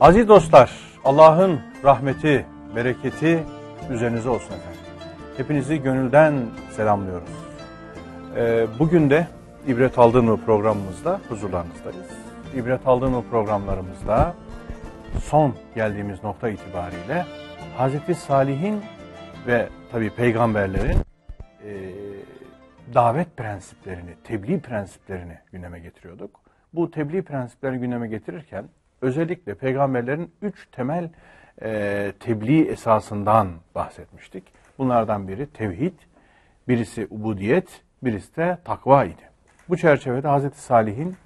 Aziz dostlar, Allah'ın rahmeti, bereketi üzerinize olsun efendim. Hepinizi gönülden selamlıyoruz. Ee, bugün de İbret Aldın mı programımızda huzurlarınızdayız. İbret Aldın mı programlarımızda son geldiğimiz nokta itibariyle Hazreti Salih'in ve tabi peygamberlerin e, davet prensiplerini, tebliğ prensiplerini gündeme getiriyorduk. Bu tebliğ prensiplerini gündeme getirirken özellikle peygamberlerin üç temel e, tebliğ esasından bahsetmiştik. Bunlardan biri tevhid, birisi ubudiyet, birisi de takva idi. Bu çerçevede Hazreti Salih'in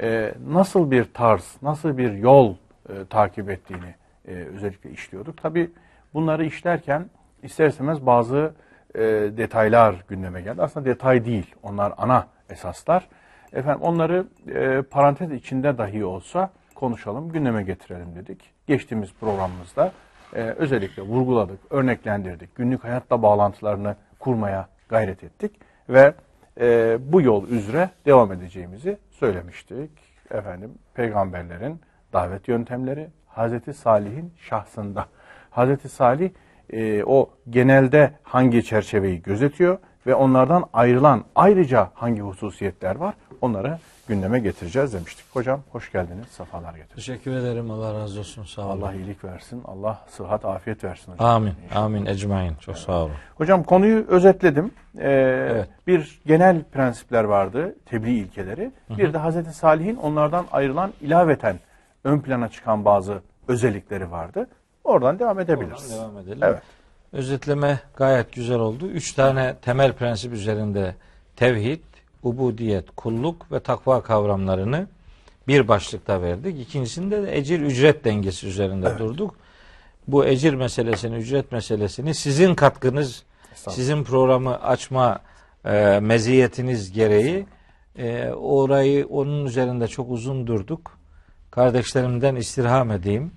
e, nasıl bir tarz, nasıl bir yol e, takip ettiğini e, özellikle işliyorduk. Tabi bunları işlerken ister istemez bazı e, detaylar gündeme geldi. Aslında detay değil, onlar ana esaslar. Efendim onları e, parantez içinde dahi olsa konuşalım, gündeme getirelim dedik. Geçtiğimiz programımızda e, özellikle vurguladık, örneklendirdik. Günlük hayatla bağlantılarını kurmaya gayret ettik ve e, bu yol üzere devam edeceğimizi söylemiştik. Efendim peygamberlerin davet yöntemleri Hazreti Salih'in şahsında. Hazreti Salih e, o genelde hangi çerçeveyi gözetiyor ve onlardan ayrılan ayrıca hangi hususiyetler var onları gündeme getireceğiz demiştik. Hocam hoş geldiniz, sefalar getirdiniz. Teşekkür ederim. Allah razı olsun. Sağ olun. Allah iyilik versin, Allah sıhhat, afiyet versin hocam. Amin. Amin. Ecmain. Çok sağ olun. Hocam konuyu özetledim. Ee, Evet. Bir genel prensipler vardı, tebliğ ilkeleri. Bir de Hazreti Salih'in onlardan ayrılan ilaveten ön plana çıkan bazı özellikleri vardı. Oradan devam edebiliriz. Oradan devam edelim. Evet. Özetleme gayet güzel oldu. Üç tane temel prensip üzerinde tevhid, ubudiyet, kulluk ve takva kavramlarını bir başlıkta verdik. İkincisinde de ecir ücret dengesi üzerinde durduk. Bu ecir meselesini, ücret meselesini sizin katkınız, sizin programı açma e, meziyetiniz gereği e, orayı onun üzerinde çok uzun durduk. Kardeşlerimden istirham edeyim.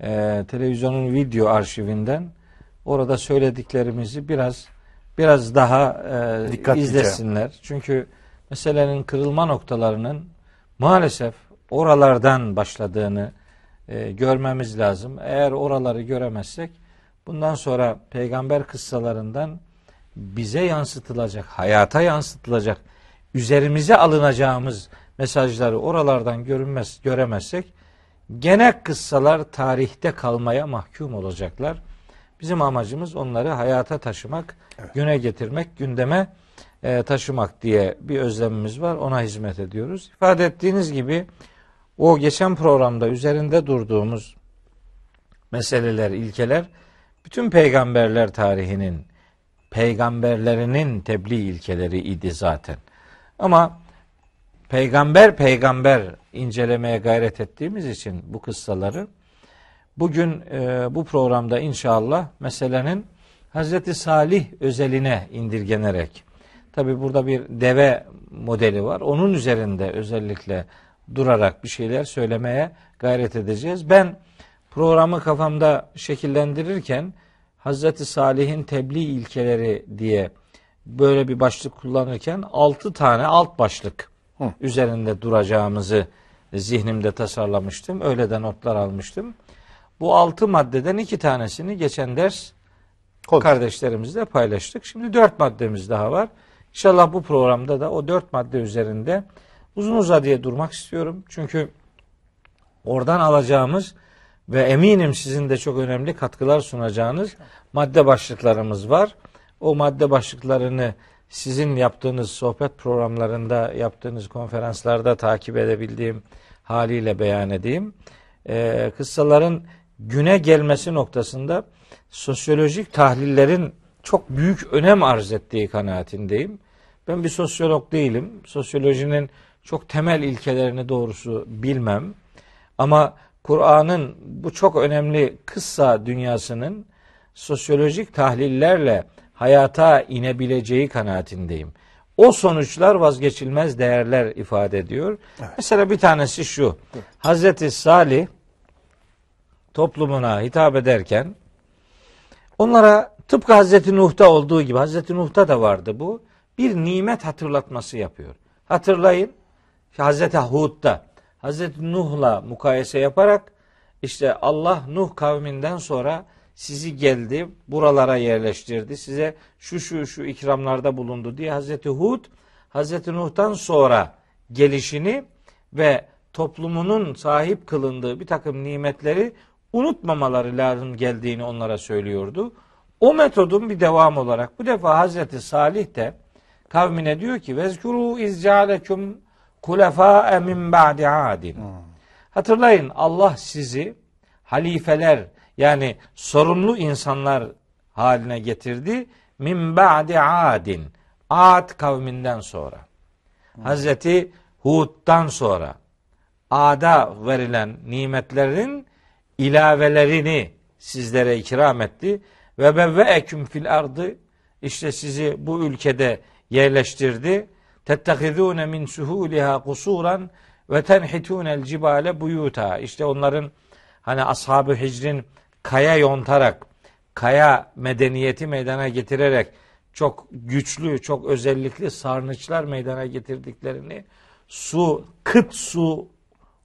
E, televizyonun video arşivinden orada söylediklerimizi biraz biraz daha e, Dikkatlice. izlesinler. Çünkü meselenin kırılma noktalarının maalesef oralardan başladığını e, görmemiz lazım. Eğer oraları göremezsek bundan sonra peygamber kıssalarından bize yansıtılacak, hayata yansıtılacak, üzerimize alınacağımız mesajları oralardan görünmez, göremezsek gene kıssalar tarihte kalmaya mahkum olacaklar. Bizim amacımız onları hayata taşımak, güne getirmek, gündeme e, taşımak diye bir özlemimiz var. Ona hizmet ediyoruz. İfade ettiğiniz gibi o geçen programda üzerinde durduğumuz meseleler, ilkeler bütün peygamberler tarihinin peygamberlerinin tebliğ ilkeleri idi zaten. Ama peygamber peygamber incelemeye gayret ettiğimiz için bu kıssaları bugün e, bu programda inşallah meselenin Hazreti Salih özeline indirgenerek tabi burada bir deve modeli var. Onun üzerinde özellikle durarak bir şeyler söylemeye gayret edeceğiz. Ben programı kafamda şekillendirirken Hazreti Salih'in tebliğ ilkeleri diye böyle bir başlık kullanırken altı tane alt başlık Hı. üzerinde duracağımızı zihnimde tasarlamıştım. Öyle de notlar almıştım. Bu altı maddeden iki tanesini geçen ders Konuştuk. kardeşlerimizle paylaştık. Şimdi dört maddemiz daha var. İnşallah bu programda da o dört madde üzerinde uzun uzadıya durmak istiyorum. Çünkü oradan alacağımız ve eminim sizin de çok önemli katkılar sunacağınız madde başlıklarımız var. O madde başlıklarını sizin yaptığınız sohbet programlarında, yaptığınız konferanslarda takip edebildiğim haliyle beyan edeyim. Ee, kıssaların güne gelmesi noktasında sosyolojik tahlillerin çok büyük önem arz ettiği kanaatindeyim. Ben bir sosyolog değilim. Sosyolojinin çok temel ilkelerini doğrusu bilmem. Ama Kur'an'ın bu çok önemli kıssa dünyasının sosyolojik tahlillerle hayata inebileceği kanaatindeyim. O sonuçlar vazgeçilmez değerler ifade ediyor. Mesela bir tanesi şu. Hazreti Salih toplumuna hitap ederken onlara tıpkı Hazreti Nuh'ta olduğu gibi Hazreti Nuh'ta da vardı bu. Bir nimet hatırlatması yapıyor. Hatırlayın Hazreti Hud'da Hazreti Nuh'la mukayese yaparak işte Allah Nuh kavminden sonra sizi geldi, buralara yerleştirdi. Size şu şu şu ikramlarda bulundu diye Hazreti Hud Hazreti Nuh'tan sonra gelişini ve toplumunun sahip kılındığı bir takım nimetleri unutmamaları lazım geldiğini onlara söylüyordu. O metodun bir devam olarak bu defa Hazreti Salih de kavmine diyor ki vezkuru izcalekum kulefa min ba'di adin. Hatırlayın Allah sizi halifeler yani sorumlu insanlar haline getirdi. Min ba'di adin. Ad kavminden sonra. Hazreti Hud'dan sonra Ad'a verilen nimetlerin ilavelerini sizlere ikram etti. Ve bevveeküm fil ardı işte sizi bu ülkede yerleştirdi. Tettehizûne min suhuliha kusuran ve tenhitûnel cibale buyuta. İşte onların hani ashab-ı hicrin kaya yontarak, kaya medeniyeti meydana getirerek çok güçlü, çok özellikli sarnıçlar meydana getirdiklerini su, kıt su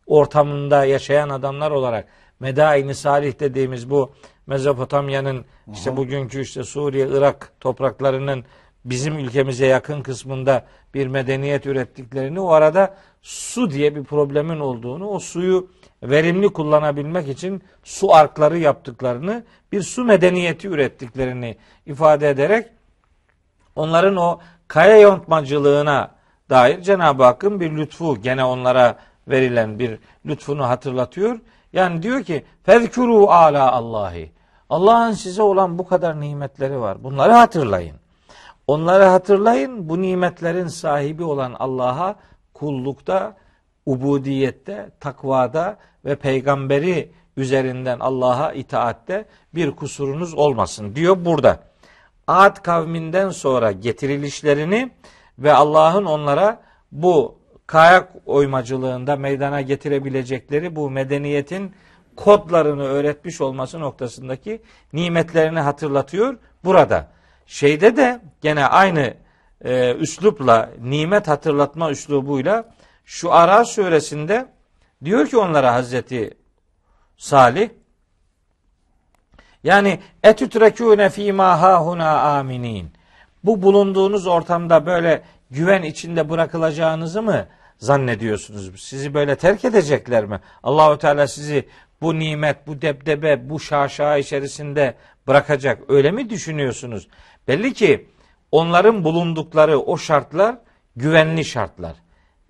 ortamında yaşayan adamlar olarak Medaini Salih dediğimiz bu Mezopotamya'nın işte bugünkü işte Suriye, Irak topraklarının bizim ülkemize yakın kısmında bir medeniyet ürettiklerini o arada su diye bir problemin olduğunu, o suyu verimli kullanabilmek için su arkları yaptıklarını, bir su medeniyeti ürettiklerini ifade ederek onların o kaya yontmacılığına dair Cenab-ı Hakk'ın bir lütfu gene onlara verilen bir lütfunu hatırlatıyor. Yani diyor ki fezkuru ala Allahi. Allah'ın size olan bu kadar nimetleri var. Bunları hatırlayın. Onları hatırlayın. Bu nimetlerin sahibi olan Allah'a kullukta, ubudiyette, takvada ve peygamberi üzerinden Allah'a itaatte bir kusurunuz olmasın diyor burada. Ad kavminden sonra getirilişlerini ve Allah'ın onlara bu kayak oymacılığında meydana getirebilecekleri bu medeniyetin kodlarını öğretmiş olması noktasındaki nimetlerini hatırlatıyor burada. Şeyde de gene aynı e, üslupla nimet hatırlatma üslubuyla şu Ara suresinde diyor ki onlara Hazreti Salih yani etütrekûne fîmâ hâhunâ aminin. Bu bulunduğunuz ortamda böyle güven içinde bırakılacağınızı mı zannediyorsunuz? Sizi böyle terk edecekler mi? Allahu Teala sizi bu nimet, bu debdebe, bu şaşa içerisinde bırakacak. Öyle mi düşünüyorsunuz? Belli ki onların bulundukları o şartlar güvenli şartlar.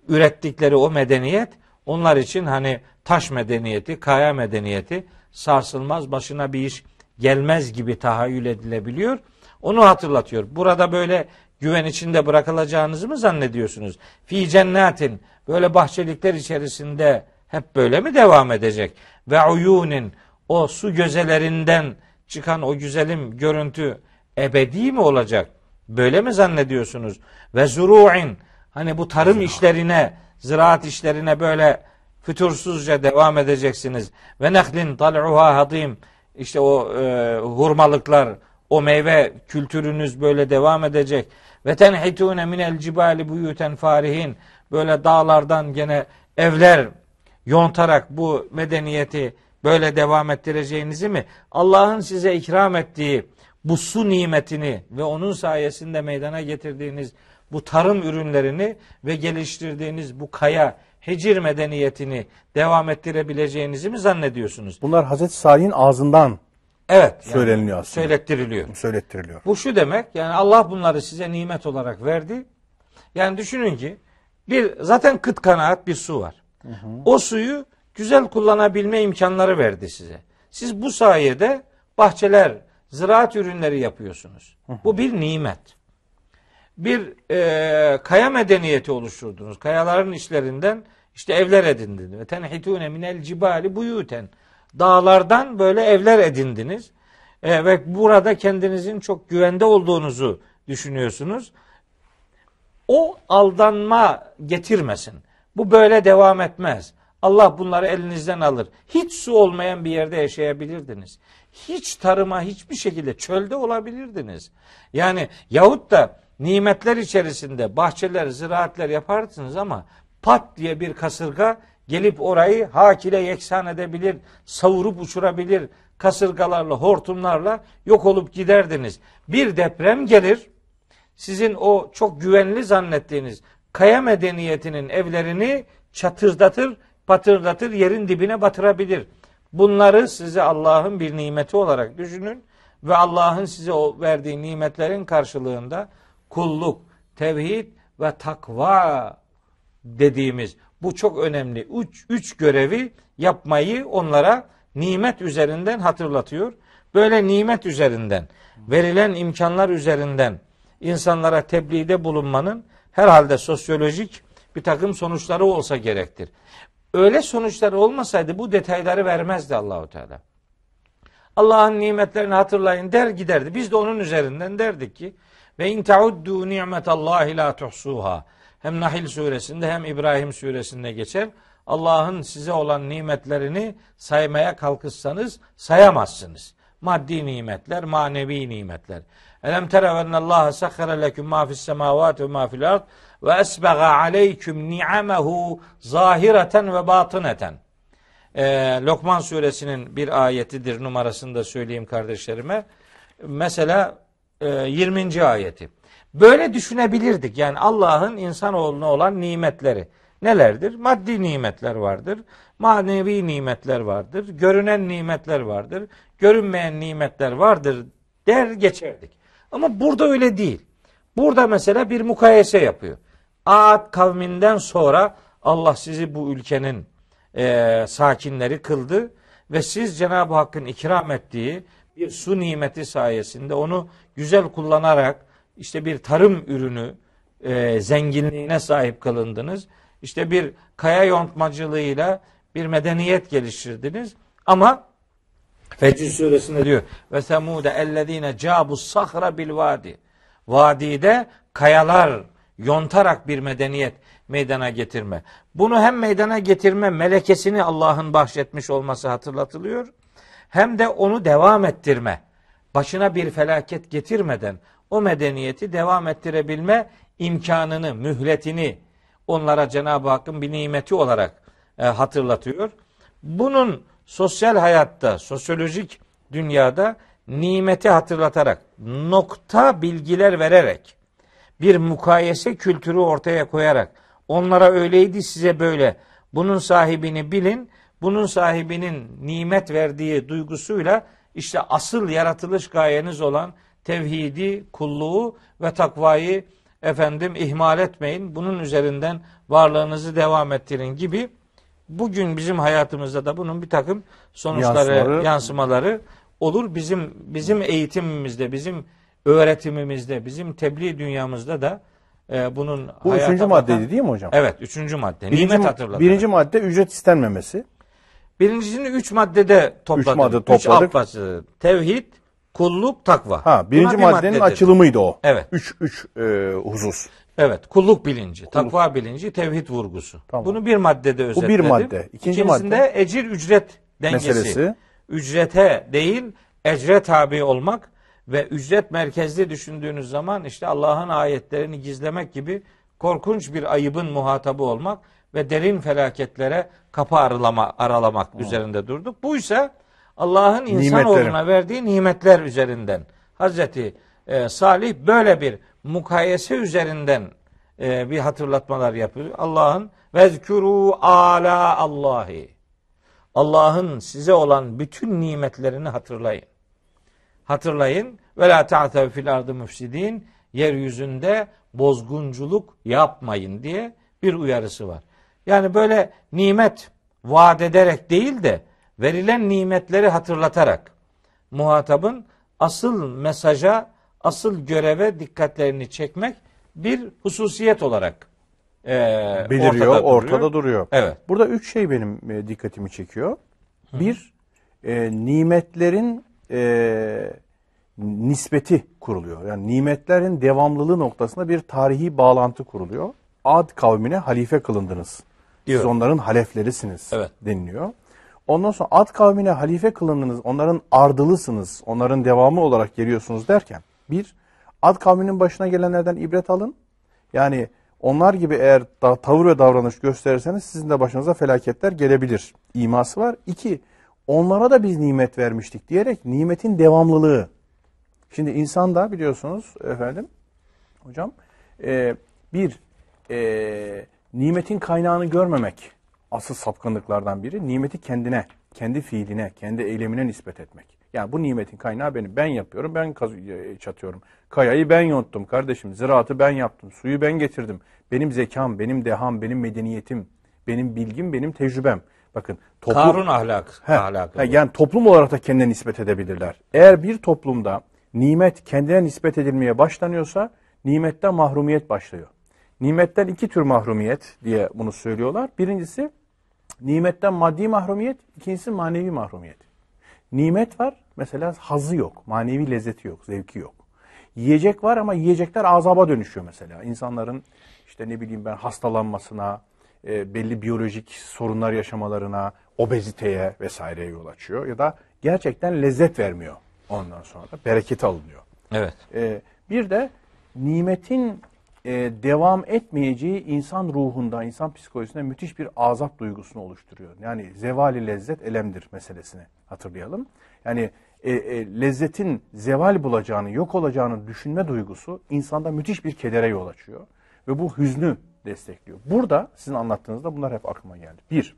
Ürettikleri o medeniyet onlar için hani taş medeniyeti, kaya medeniyeti sarsılmaz başına bir iş gelmez gibi tahayyül edilebiliyor. Onu hatırlatıyor. Burada böyle güven içinde bırakılacağınızı mı zannediyorsunuz? Fi cennetin böyle bahçelikler içerisinde hep böyle mi devam edecek? Ve uyunin o su gözelerinden çıkan o güzelim görüntü ebedi mi olacak? Böyle mi zannediyorsunuz? Ve zuru'in hani bu tarım işlerine, ziraat işlerine böyle fütursuzca devam edeceksiniz. Ve nehlin tal'uha hadim işte o e, hurmalıklar, o meyve kültürünüz böyle devam edecek. Ve tenhitune minel cibali buyuten farihin böyle dağlardan gene evler yontarak bu medeniyeti böyle devam ettireceğinizi mi? Allah'ın size ikram ettiği bu su nimetini ve onun sayesinde meydana getirdiğiniz bu tarım ürünlerini ve geliştirdiğiniz bu kaya hicir medeniyetini devam ettirebileceğinizi mi zannediyorsunuz? Bunlar Hazreti Salih'in ağzından Evet. yani Söyleniliyor aslında. Söylettiriliyor. söylettiriliyor. Bu şu demek yani Allah bunları size nimet olarak verdi. Yani düşünün ki bir zaten kıt kanaat bir su var. O suyu güzel kullanabilme imkanları verdi size. Siz bu sayede bahçeler, ziraat ürünleri yapıyorsunuz. Bu bir nimet. Bir e, kaya medeniyeti oluşturdunuz. Kayaların işlerinden işte evler edindiniz. Ve tenhitune minel cibali buyuten. Dağlardan böyle evler edindiniz. E, ve burada kendinizin çok güvende olduğunuzu düşünüyorsunuz. O aldanma getirmesin. Bu böyle devam etmez. Allah bunları elinizden alır. Hiç su olmayan bir yerde yaşayabilirdiniz. Hiç tarıma hiçbir şekilde çölde olabilirdiniz. Yani yahut da nimetler içerisinde bahçeler, ziraatler yaparsınız ama pat diye bir kasırga gelip orayı hak ile yeksan edebilir, savurup uçurabilir, kasırgalarla, hortumlarla yok olup giderdiniz. Bir deprem gelir, sizin o çok güvenli zannettiğiniz kaya medeniyetinin evlerini çatırdatır, patırdatır, yerin dibine batırabilir. Bunları size Allah'ın bir nimeti olarak düşünün ve Allah'ın size o verdiği nimetlerin karşılığında kulluk, tevhid ve takva dediğimiz bu çok önemli üç, üç görevi yapmayı onlara nimet üzerinden hatırlatıyor. Böyle nimet üzerinden, verilen imkanlar üzerinden insanlara tebliğde bulunmanın herhalde sosyolojik bir takım sonuçları olsa gerektir. Öyle sonuçları olmasaydı bu detayları vermezdi Allahu Teala. Allah'ın nimetlerini hatırlayın der giderdi. Biz de onun üzerinden derdik ki ve in tauddu ni'metallahi la tuhsuha. Hem Nahil suresinde hem İbrahim suresinde geçer. Allah'ın size olan nimetlerini saymaya kalkışsanız sayamazsınız. Maddi nimetler, manevi nimetler. Elem tere ve Allah sakhara leküm ma fis semavati ve ma fil ard ve esbaga aleyküm ni'amehu zahireten ve batıneten. Ee, Lokman suresinin bir ayetidir numarasını da söyleyeyim kardeşlerime. Mesela e, 20. ayeti. Böyle düşünebilirdik. Yani Allah'ın insanoğluna olan nimetleri nelerdir? Maddi nimetler vardır. Manevi nimetler vardır. Görünen nimetler vardır. Görünmeyen nimetler vardır der geçerdik. Ama burada öyle değil. Burada mesela bir mukayese yapıyor. Ad kavminden sonra Allah sizi bu ülkenin e, sakinleri kıldı ve siz Cenab-ı Hakk'ın ikram ettiği bir su nimeti sayesinde onu güzel kullanarak işte bir tarım ürünü e, zenginliğine sahip kılındınız. İşte bir kaya yontmacılığıyla bir medeniyet geliştirdiniz. Ama Fecr suresinde diyor ve semude ellezine cabu sahra bil vadi. Vadide kayalar yontarak bir medeniyet meydana getirme. Bunu hem meydana getirme melekesini Allah'ın bahşetmiş olması hatırlatılıyor. Hem de onu devam ettirme. Başına bir felaket getirmeden o medeniyeti devam ettirebilme imkanını, mühletini onlara Cenab-ı Hakk'ın bir nimeti olarak e, hatırlatıyor. Bunun sosyal hayatta, sosyolojik dünyada nimeti hatırlatarak, nokta bilgiler vererek, bir mukayese kültürü ortaya koyarak, onlara öyleydi size böyle, bunun sahibini bilin, bunun sahibinin nimet verdiği duygusuyla işte asıl yaratılış gayeniz olan tevhidi, kulluğu ve takvayı efendim ihmal etmeyin. Bunun üzerinden varlığınızı devam ettirin gibi bugün bizim hayatımızda da bunun bir takım sonuçları, yansımaları, yansımaları olur. Bizim bizim eğitimimizde, bizim öğretimimizde, bizim tebliğ dünyamızda da e, bunun Bu üçüncü maddeydi değil mi hocam? Evet, üçüncü madde. Birinci, Nimet hatırlatan. Birinci madde ücret istenmemesi. Birincisini üç maddede topladık. Üç madde topladık. Üç alt başlığı. Tevhid, kulluk, takva. Ha, birinci Buna bir maddenin madde açılımıydı o. Evet. Üç, üç e, husus. Evet, kulluk bilinci, takva bilinci, tevhid vurgusu. Tamam. Bunu bir maddede özetledim. bir madde. İkinci İkincisinde madde. ecir ücret dengesi. Meselesi. Ücrete değil, ecre tabi olmak ve ücret merkezli düşündüğünüz zaman işte Allah'ın ayetlerini gizlemek gibi korkunç bir ayıbın muhatabı olmak ve derin felaketlere kapı aralama, aralamak üzerinde durduk. Bu ise Allah'ın insanoğluna verdiği nimetler üzerinden. Hazreti e, Salih böyle bir mukayese üzerinden e, bir hatırlatmalar yapıyor. Allah'ın vezkuru ala Allahi. Allah'ın size olan bütün nimetlerini hatırlayın. Hatırlayın. Ve la ta'tev fil ardı müfsidin. Yeryüzünde bozgunculuk yapmayın diye bir uyarısı var. Yani böyle nimet vaat ederek değil de verilen nimetleri hatırlatarak muhatabın asıl mesaja, asıl göreve dikkatlerini çekmek bir hususiyet olarak e, beliriyor, ortada, ortada duruyor. duruyor. Evet. Burada üç şey benim e, dikkatimi çekiyor. Bir, e, nimetlerin e, nispeti kuruluyor. Yani nimetlerin devamlılığı noktasında bir tarihi bağlantı kuruluyor. Ad kavmine halife kılındınız. Diyor. Siz onların haleflerisiniz Evet. deniliyor. Ondan sonra Ad kavmine halife kılındınız, onların ardılısınız, onların devamı olarak geliyorsunuz derken bir, Ad kavminin başına gelenlerden ibret alın. Yani Onlar gibi eğer da, tavır ve davranış gösterirseniz sizin de başınıza felaketler gelebilir. İması var. İki, onlara da biz nimet vermiştik diyerek nimetin devamlılığı. Şimdi insan da biliyorsunuz efendim hocam e, bir e, nimetin kaynağını görmemek asıl sapkınlıklardan biri. Nimeti kendine, kendi fiiline, kendi eylemine nispet etmek. Yani bu nimetin kaynağı benim. Ben yapıyorum, ben e, çatıyorum. Kayayı ben yonttum kardeşim. Ziraatı ben yaptım. Suyu ben getirdim. Benim zekam, benim deham, benim medeniyetim, benim bilgim, benim tecrübem. Bakın toplum... Karun ahlak, He, ahlakı. he, bu. yani toplum olarak da kendine nispet edebilirler. Eğer bir toplumda nimet kendine nispet edilmeye başlanıyorsa nimetten mahrumiyet başlıyor. Nimetten iki tür mahrumiyet diye bunu söylüyorlar. Birincisi nimetten maddi mahrumiyet, ikincisi manevi mahrumiyet. Nimet var mesela hazı yok, manevi lezzeti yok, zevki yok. Yiyecek var ama yiyecekler azaba dönüşüyor mesela. İnsanların işte ne bileyim ben hastalanmasına, e, belli biyolojik sorunlar yaşamalarına, obeziteye vesaireye yol açıyor. Ya da gerçekten lezzet vermiyor ondan sonra. Bereket alınıyor. Evet. E, bir de nimetin e, devam etmeyeceği insan ruhunda, insan psikolojisinde müthiş bir azap duygusunu oluşturuyor. Yani zevali lezzet elemdir meselesini hatırlayalım. Yani e, e, lezzetin zeval bulacağını, yok olacağını düşünme duygusu insanda müthiş bir kedere yol açıyor. Ve bu hüznü destekliyor. Burada sizin anlattığınızda bunlar hep aklıma geldi. Bir,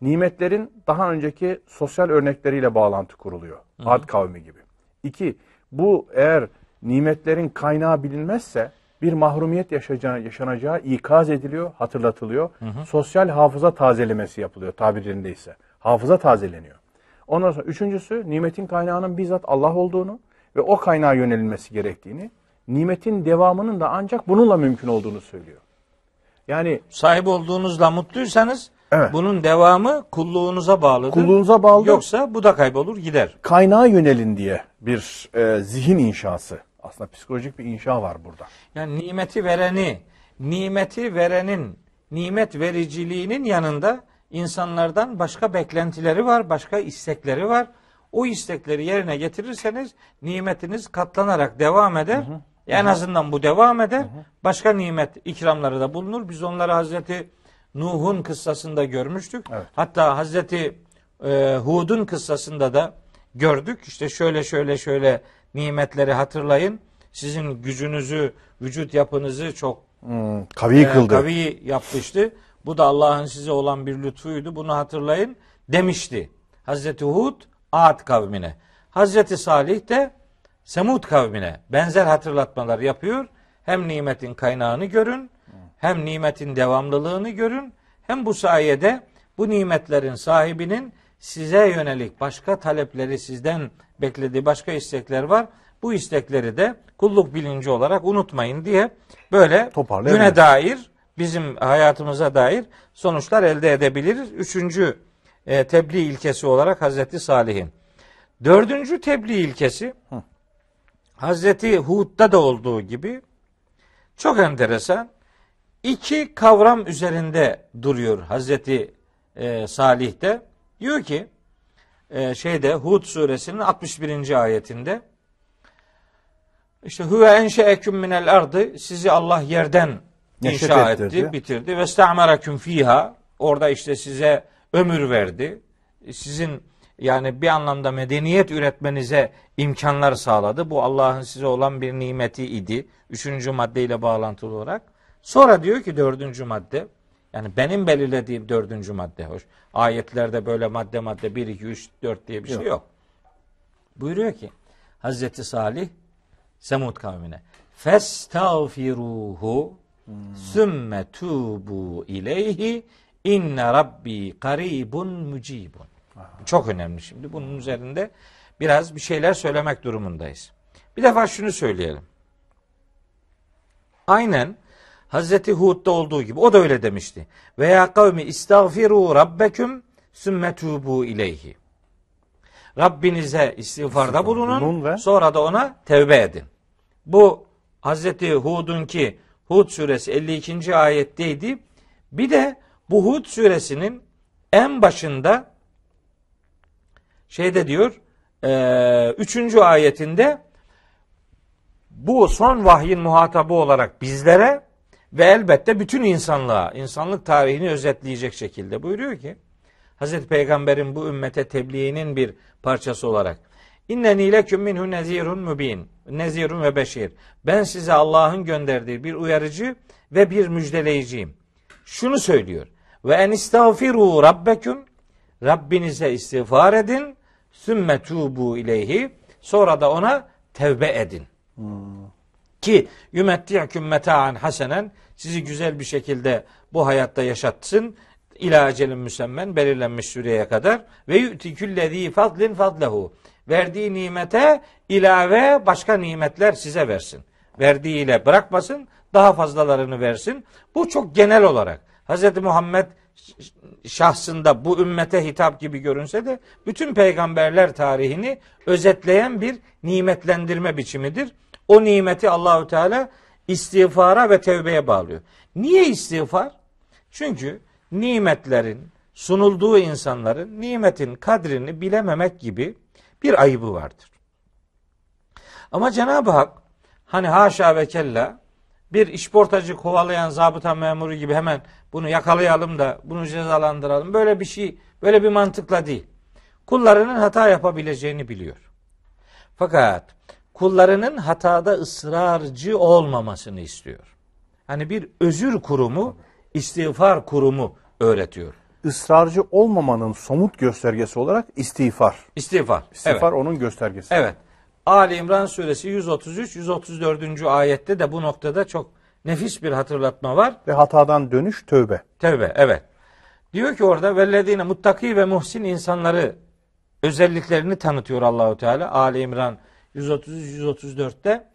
nimetlerin daha önceki sosyal örnekleriyle bağlantı kuruluyor. Ad kavmi gibi. İki, bu eğer nimetlerin kaynağı bilinmezse bir mahrumiyet yaşayacağı, yaşanacağı ikaz ediliyor, hatırlatılıyor. Sosyal hafıza tazelemesi yapılıyor tabirlerindeyse. Hafıza tazeleniyor. Ondan sonra üçüncüsü nimetin kaynağının bizzat Allah olduğunu ve o kaynağa yönelilmesi gerektiğini, nimetin devamının da ancak bununla mümkün olduğunu söylüyor. Yani Sahip olduğunuzla mutluysanız Evet. bunun devamı kulluğunuza bağlıdır. kulluğunuza bağlı Yoksa bu da kaybolur gider. kaynağa yönelin diye bir e, zihin inşası. Aslında psikolojik bir inşa var burada. Yani nimeti vereni, nimeti verenin, nimet vericiliğinin yanında insanlardan başka beklentileri var, başka istekleri var. O istekleri yerine getirirseniz nimetiniz katlanarak devam eder. En azından bu devam eder. Başka nimet ikramları da bulunur. Biz onları Hazreti Nuh'un kıssasında görmüştük. Evet. Hatta Hazreti e, Hud'un kıssasında da gördük. İşte şöyle şöyle şöyle nimetleri hatırlayın. Sizin gücünüzü, vücut yapınızı çok Hmm, kavi e, kıldı. kavi yapmıştı. Bu da Allah'ın size olan bir lütfuydu. Bunu hatırlayın demişti. Hazreti Hud Ad kavmine. Hazreti Salih de Semud kavmine benzer hatırlatmalar yapıyor. Hem nimetin kaynağını görün, hem nimetin devamlılığını görün, hem bu sayede bu nimetlerin sahibinin size yönelik başka talepleri sizden beklediği başka istekler var. Bu istekleri de kulluk bilinci olarak unutmayın diye böyle güne dair bizim hayatımıza dair sonuçlar elde edebiliriz. Üçüncü e, tebliğ ilkesi olarak Hazreti Salih'in. Dördüncü tebliğ ilkesi Hazreti Hud'da da olduğu gibi çok enteresan iki kavram üzerinde duruyor Hazreti e, Salih'te. Diyor ki e, şeyde Hud suresinin 61. ayetinde işte huve enşeeküm minel ardı sizi Allah yerden Neşet inşa ettirdi. etti, bitirdi ve sta'merakum fiha orada işte size ömür verdi. Sizin yani bir anlamda medeniyet üretmenize imkanlar sağladı. Bu Allah'ın size olan bir nimeti idi. Üçüncü maddeyle bağlantılı olarak. Sonra diyor ki dördüncü madde yani benim belirlediğim dördüncü madde hoş. Ayetlerde böyle madde madde 1, 2, 3, 4 diye bir şey Yok. yok. Buyuruyor ki Hazreti Salih Semud kavmine Festağfiruhu sümme tubu ileyhi inne rabbi karibun mucibun. Bu Çok önemli şimdi. Bunun üzerinde biraz bir şeyler söylemek durumundayız. Bir defa şunu söyleyelim. Aynen Hazreti Hud'da olduğu gibi o da öyle demişti. Ve ya kavmi istağfiru rabbeküm sümme tubu ileyhi. Rabbinize istiğfarda bulunun, sonra da ona tevbe edin. Bu Hazreti Hud'un ki Hud suresi 52. ayetteydi. Bir de bu Hud suresinin en başında şeyde diyor, e, üçüncü ayetinde bu son vahyin muhatabı olarak bizlere ve elbette bütün insanlığa, insanlık tarihini özetleyecek şekilde buyuruyor ki Hazreti Peygamber'in bu ümmete tebliğinin bir parçası olarak İnneni leküm minhu nezirun mübin. Nezirun ve beşir. Ben size Allah'ın gönderdiği bir uyarıcı ve bir müjdeleyiciyim. Şunu söylüyor. Ve en istağfiru rabbeküm. Rabbinize istiğfar edin. Sümme tubu ileyhi. Sonra da ona tevbe edin. Ki yümetti'küm meta'an hasenen sizi güzel bir şekilde bu hayatta yaşatsın. İlâ ecelin müsemmen belirlenmiş süreye kadar ve yu'ti küllezî fadlin fadlehu. Verdiği nimete ilave başka nimetler size versin. Verdiğiyle bırakmasın, daha fazlalarını versin. Bu çok genel olarak Hz. Muhammed şahsında bu ümmete hitap gibi görünse de bütün peygamberler tarihini özetleyen bir nimetlendirme biçimidir. O nimeti Allahü Teala istiğfara ve tevbeye bağlıyor. Niye istiğfar? Çünkü nimetlerin sunulduğu insanların nimetin kadrini bilememek gibi bir ayıbı vardır. Ama Cenab-ı Hak hani haşa ve kella bir işportacı kovalayan zabıta memuru gibi hemen bunu yakalayalım da bunu cezalandıralım. Böyle bir şey, böyle bir mantıkla değil. Kullarının hata yapabileceğini biliyor. Fakat kullarının hatada ısrarcı olmamasını istiyor. Hani bir özür kurumu, istiğfar kurumu öğretiyor. Israrcı olmamanın somut göstergesi olarak istiğfar. İstiğfar. İstiğfar Evet. onun göstergesi. Evet. Ali İmran suresi 133 134. ayette de bu noktada çok nefis bir hatırlatma var. Ve hatadan dönüş tövbe. Tevbe evet. Diyor ki orada vellezine muttaki ve muhsin insanları özelliklerini tanıtıyor Allahu Teala. Ali İmran 133 134'te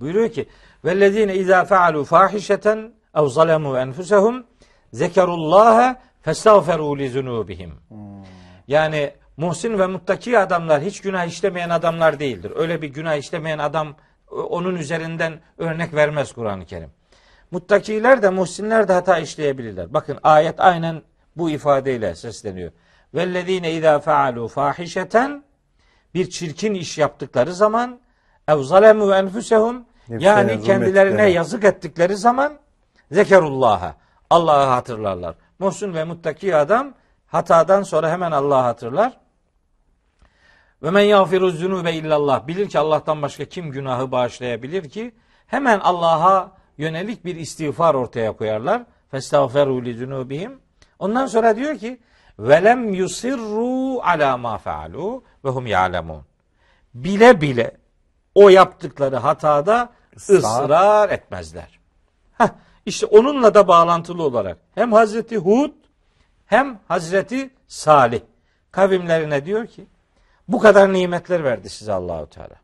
buyuruyor ki vellezine izâ fealu fahişeten ev zalemu enfusehum zekerullaha festağferu li zunubihim. Yani muhsin ve muttaki adamlar hiç günah işlemeyen adamlar değildir. Öyle bir günah işlemeyen adam onun üzerinden örnek vermez Kur'an-ı Kerim. Muttakiler de muhsinler de hata işleyebilirler. Bakın ayet aynen bu ifadeyle sesleniyor. Vellezine izâ fealu fahişeten bir çirkin iş yaptıkları zaman ev zalemu enfusehum yani kendilerine yazık ettikleri zaman zekerullah'a Allah'ı hatırlarlar. Muhsin ve muttaki adam hatadan sonra hemen Allah'ı hatırlar. Ve men yağfiru zunube illallah. Bilir ki Allah'tan başka kim günahı bağışlayabilir ki? Hemen Allah'a yönelik bir istiğfar ortaya koyarlar. Festağferu li zunubihim. Ondan sonra diyor ki velem yusirru ala ma faalu ve hum ya'lemun. Bile bile o yaptıkları hatada Israr. ısrar etmezler. Heh, işte onunla da bağlantılı olarak hem Hazreti Hud hem Hazreti Salih kavimlerine diyor ki bu kadar nimetler verdi size Allahu Teala.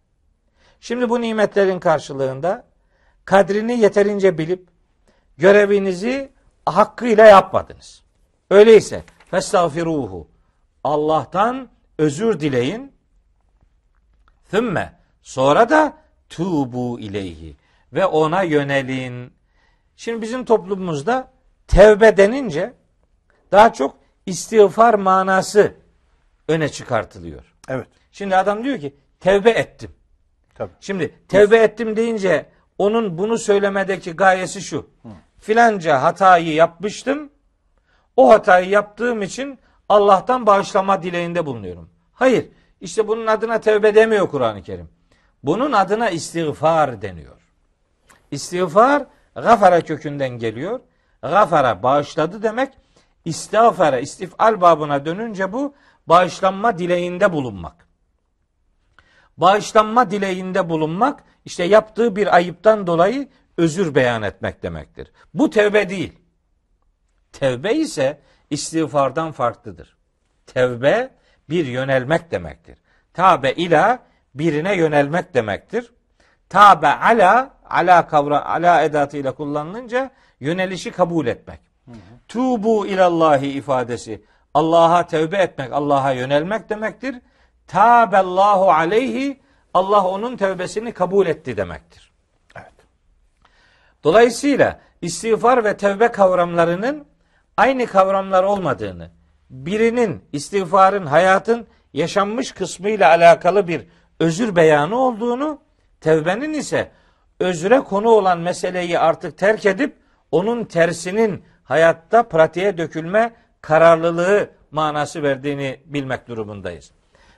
Şimdi bu nimetlerin karşılığında kadrini yeterince bilip görevinizi hakkıyla yapmadınız. Öyleyse festağfiruhu Allah'tan özür dileyin. Thümme sonra da tubu ileyhi ve ona yönelin. Şimdi bizim toplumumuzda tevbe denince daha çok istiğfar manası öne çıkartılıyor. Evet. Şimdi adam diyor ki tevbe ettim. Tabii. Şimdi tevbe ettim deyince onun bunu söylemedeki gayesi şu. Filanca hatayı yapmıştım. O hatayı yaptığım için Allah'tan bağışlama dileğinde bulunuyorum. Hayır. işte bunun adına tevbe demiyor Kur'an-ı Kerim. Bunun adına istiğfar deniyor. İstiğfar gafara kökünden geliyor. Gafara bağışladı demek. İstiğfara, istifal babına dönünce bu bağışlanma dileğinde bulunmak. Bağışlanma dileğinde bulunmak işte yaptığı bir ayıptan dolayı özür beyan etmek demektir. Bu tevbe değil. Tevbe ise istiğfardan farklıdır. Tevbe bir yönelmek demektir. Tabe ila birine yönelmek demektir. Tabe ala ala kavra ala edatıyla kullanılınca yönelişi kabul etmek. Tubu ilallahi ifadesi Allah'a tevbe etmek, Allah'a yönelmek demektir. Tabellahu aleyhi Allah onun tevbesini kabul etti demektir. Evet. Dolayısıyla istiğfar ve tevbe kavramlarının aynı kavramlar olmadığını, birinin istiğfarın hayatın yaşanmış kısmıyla alakalı bir özür beyanı olduğunu, tevbenin ise özre konu olan meseleyi artık terk edip onun tersinin hayatta pratiğe dökülme kararlılığı manası verdiğini bilmek durumundayız.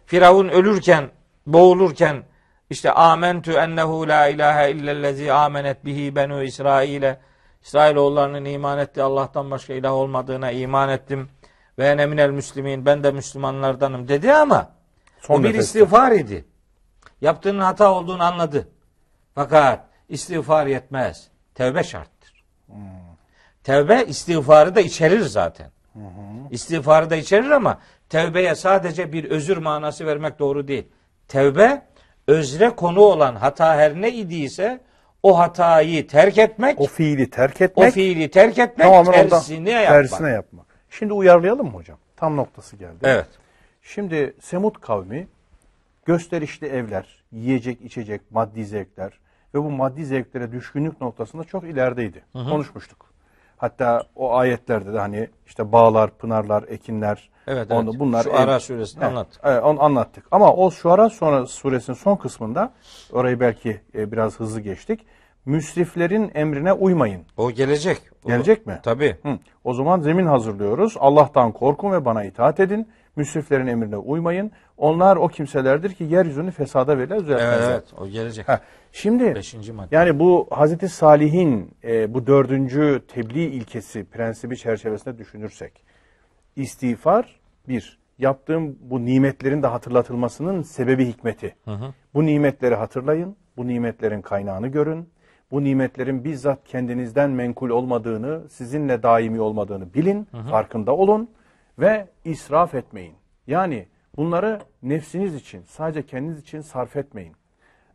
Firavun ölürken, boğulurken işte amentü ennehu la ilahe illellezi amenet bihi benu İsrail'e İsrailoğullarının iman ettiği Allah'tan başka ilah olmadığına iman ettim. Ve ene minel müslimin ben de Müslümanlardanım dedi ama Son o bir nefeste. istiğfar idi. Yaptığının hata olduğunu anladı. Fakat istiğfar yetmez. Tevbe şarttır. Tevbe istiğfarı da içerir zaten. İstiğfarı da içerir ama tevbeye sadece bir özür manası vermek doğru değil. Tevbe özre konu olan hata her ne idiyse o hatayı terk etmek, O o, fiili terk etmek, fiili terk etmek, tamamen ondan tersine yapmak. tersine yapmak. Şimdi uyarlayalım mı hocam? Tam noktası geldi. Evet. Şimdi Semut kavmi gösterişli evler, yiyecek, içecek, maddi zevkler ve bu maddi zevklere düşkünlük noktasında çok ilerideydi. Konuşmuştuk. Hatta o ayetlerde de hani işte bağlar, pınarlar, ekinler, Evet, onu- evet. bunlar Şu Ara suresinde Evet, anlattık. Evet, onu anlattık. Ama o Şuara sonra suresinin son kısmında orayı belki e, biraz hızlı geçtik. Müsriflerin emrine uymayın. O gelecek. O- Gelecek mi? Tabii. Hı. O zaman zemin hazırlıyoruz. Allah'tan korkun ve bana itaat edin. Müsriflerin emrine uymayın. Onlar o kimselerdir ki yeryüzünü fesada verirler, Evet, düzeltmezler. evet. O gelecek. Heh, Şimdi Beşinci madde. yani bu Hazreti Salih'in e, bu dördüncü tebliğ ilkesi, prensibi çerçevesinde düşünürsek istiğfar bir, yaptığım bu nimetlerin de hatırlatılmasının sebebi hikmeti. Bu nimetleri hatırlayın, bu nimetlerin kaynağını görün, bu nimetlerin bizzat kendinizden menkul olmadığını, sizinle daimi olmadığını bilin, farkında olun ve israf etmeyin. Yani bunları nefsiniz için, sadece kendiniz için sarf etmeyin.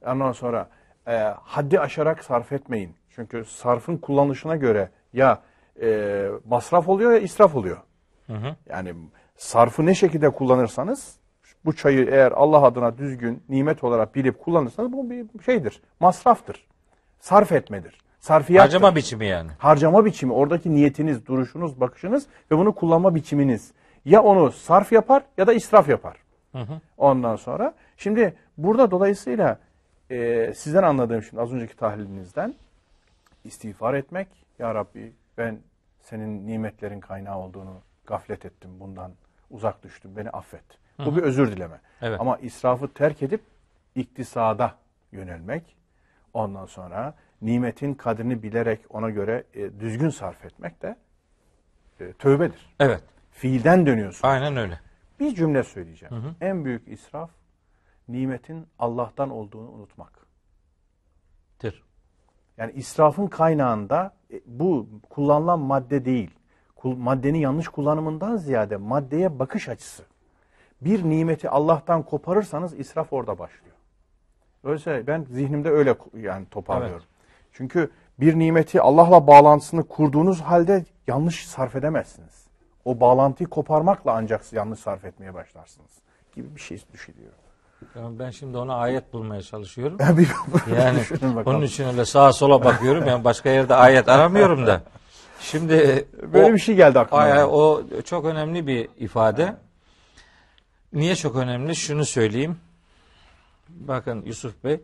Ondan sonra e, haddi aşarak sarf etmeyin. Çünkü sarfın kullanışına göre ya e, masraf oluyor ya israf oluyor. Yani sarfı ne şekilde kullanırsanız bu çayı eğer Allah adına düzgün nimet olarak bilip kullanırsanız bu bir şeydir. Masraftır. Sarf etmedir. Sarfiyattır. Harcama biçimi yani. harcama biçimi, oradaki niyetiniz, duruşunuz, bakışınız ve bunu kullanma biçiminiz. Ya onu sarf yapar ya da israf yapar. Ondan sonra. Şimdi burada dolayısıyla e, sizden anladığım şimdi az önceki tahlilinizden istiğfar etmek. Ya Rabbi ben senin nimetlerin kaynağı olduğunu gaflet ettim. Bundan uzak düştüm. Beni affet. Bu bir özür dileme. Evet. Ama israfı terk edip iktisada yönelmek. Ondan sonra nimetin kadrini bilerek ona göre e, düzgün sarf etmek de e, tövbedir. Evet. Fiilden dönüyorsun. Aynen öyle. Bir cümle söyleyeceğim. En büyük israf nimetin Allah'tan olduğunu unutmak. Tır. Yani israfın kaynağında e, bu kullanılan madde değil. Maddenin yanlış kullanımından ziyade maddeye bakış açısı. Bir nimeti Allah'tan koparırsanız israf orada başlıyor. Öyleyse ben zihnimde öyle yani toparlıyorum. Çünkü bir nimeti Allah'la bağlantısını kurduğunuz halde yanlış sarf edemezsiniz. O bağlantıyı koparmakla ancak yanlış sarf etmeye başlarsınız gibi bir şey düşünüyorum. Yani ben şimdi ona ayet bulmaya çalışıyorum. Yani onun için öyle sağa sola bakıyorum. Yani başka yerde ayet aramıyorum da. Şimdi Böyle o, bir şey geldi aklıma. Ay, o çok önemli bir ifade. Niye çok önemli? Şunu söyleyeyim. Bakın Yusuf Bey.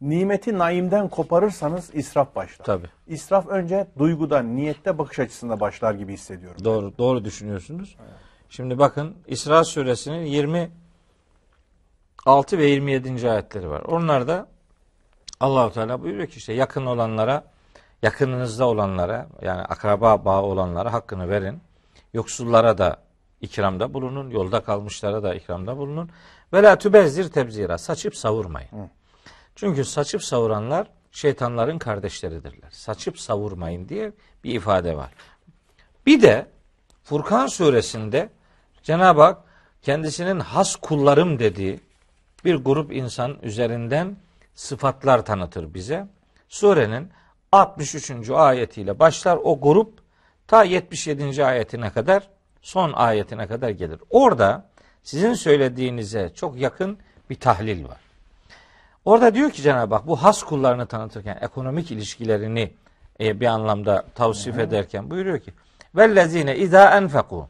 Nimeti naimden koparırsanız israf başlar. Tabii. İsraf önce duyguda, niyette, bakış açısında başlar gibi hissediyorum. Doğru doğru düşünüyorsunuz. Şimdi bakın İsra suresinin 26 ve 27. ayetleri var. Onlarda Allahu Teala buyuruyor ki işte yakın olanlara, yakınınızda olanlara yani akraba bağı olanlara hakkını verin. Yoksullara da ikramda bulunun, yolda kalmışlara da ikramda bulunun. Ve la tübezzir tebzira. Saçıp savurmayın. Çünkü saçıp savuranlar şeytanların kardeşleridirler. Saçıp savurmayın diye bir ifade var. Bir de Furkan suresinde Cenab-ı Hak kendisinin has kullarım dediği bir grup insan üzerinden sıfatlar tanıtır bize. Surenin 63. ayetiyle başlar o grup ta 77. ayetine kadar son ayetine kadar gelir. Orada sizin söylediğinize çok yakın bir tahlil var. Orada diyor ki Cenab-ı Hak bu has kullarını tanıtırken ekonomik ilişkilerini e, bir anlamda tavsif ederken buyuruyor ki vellezine izâ enfekû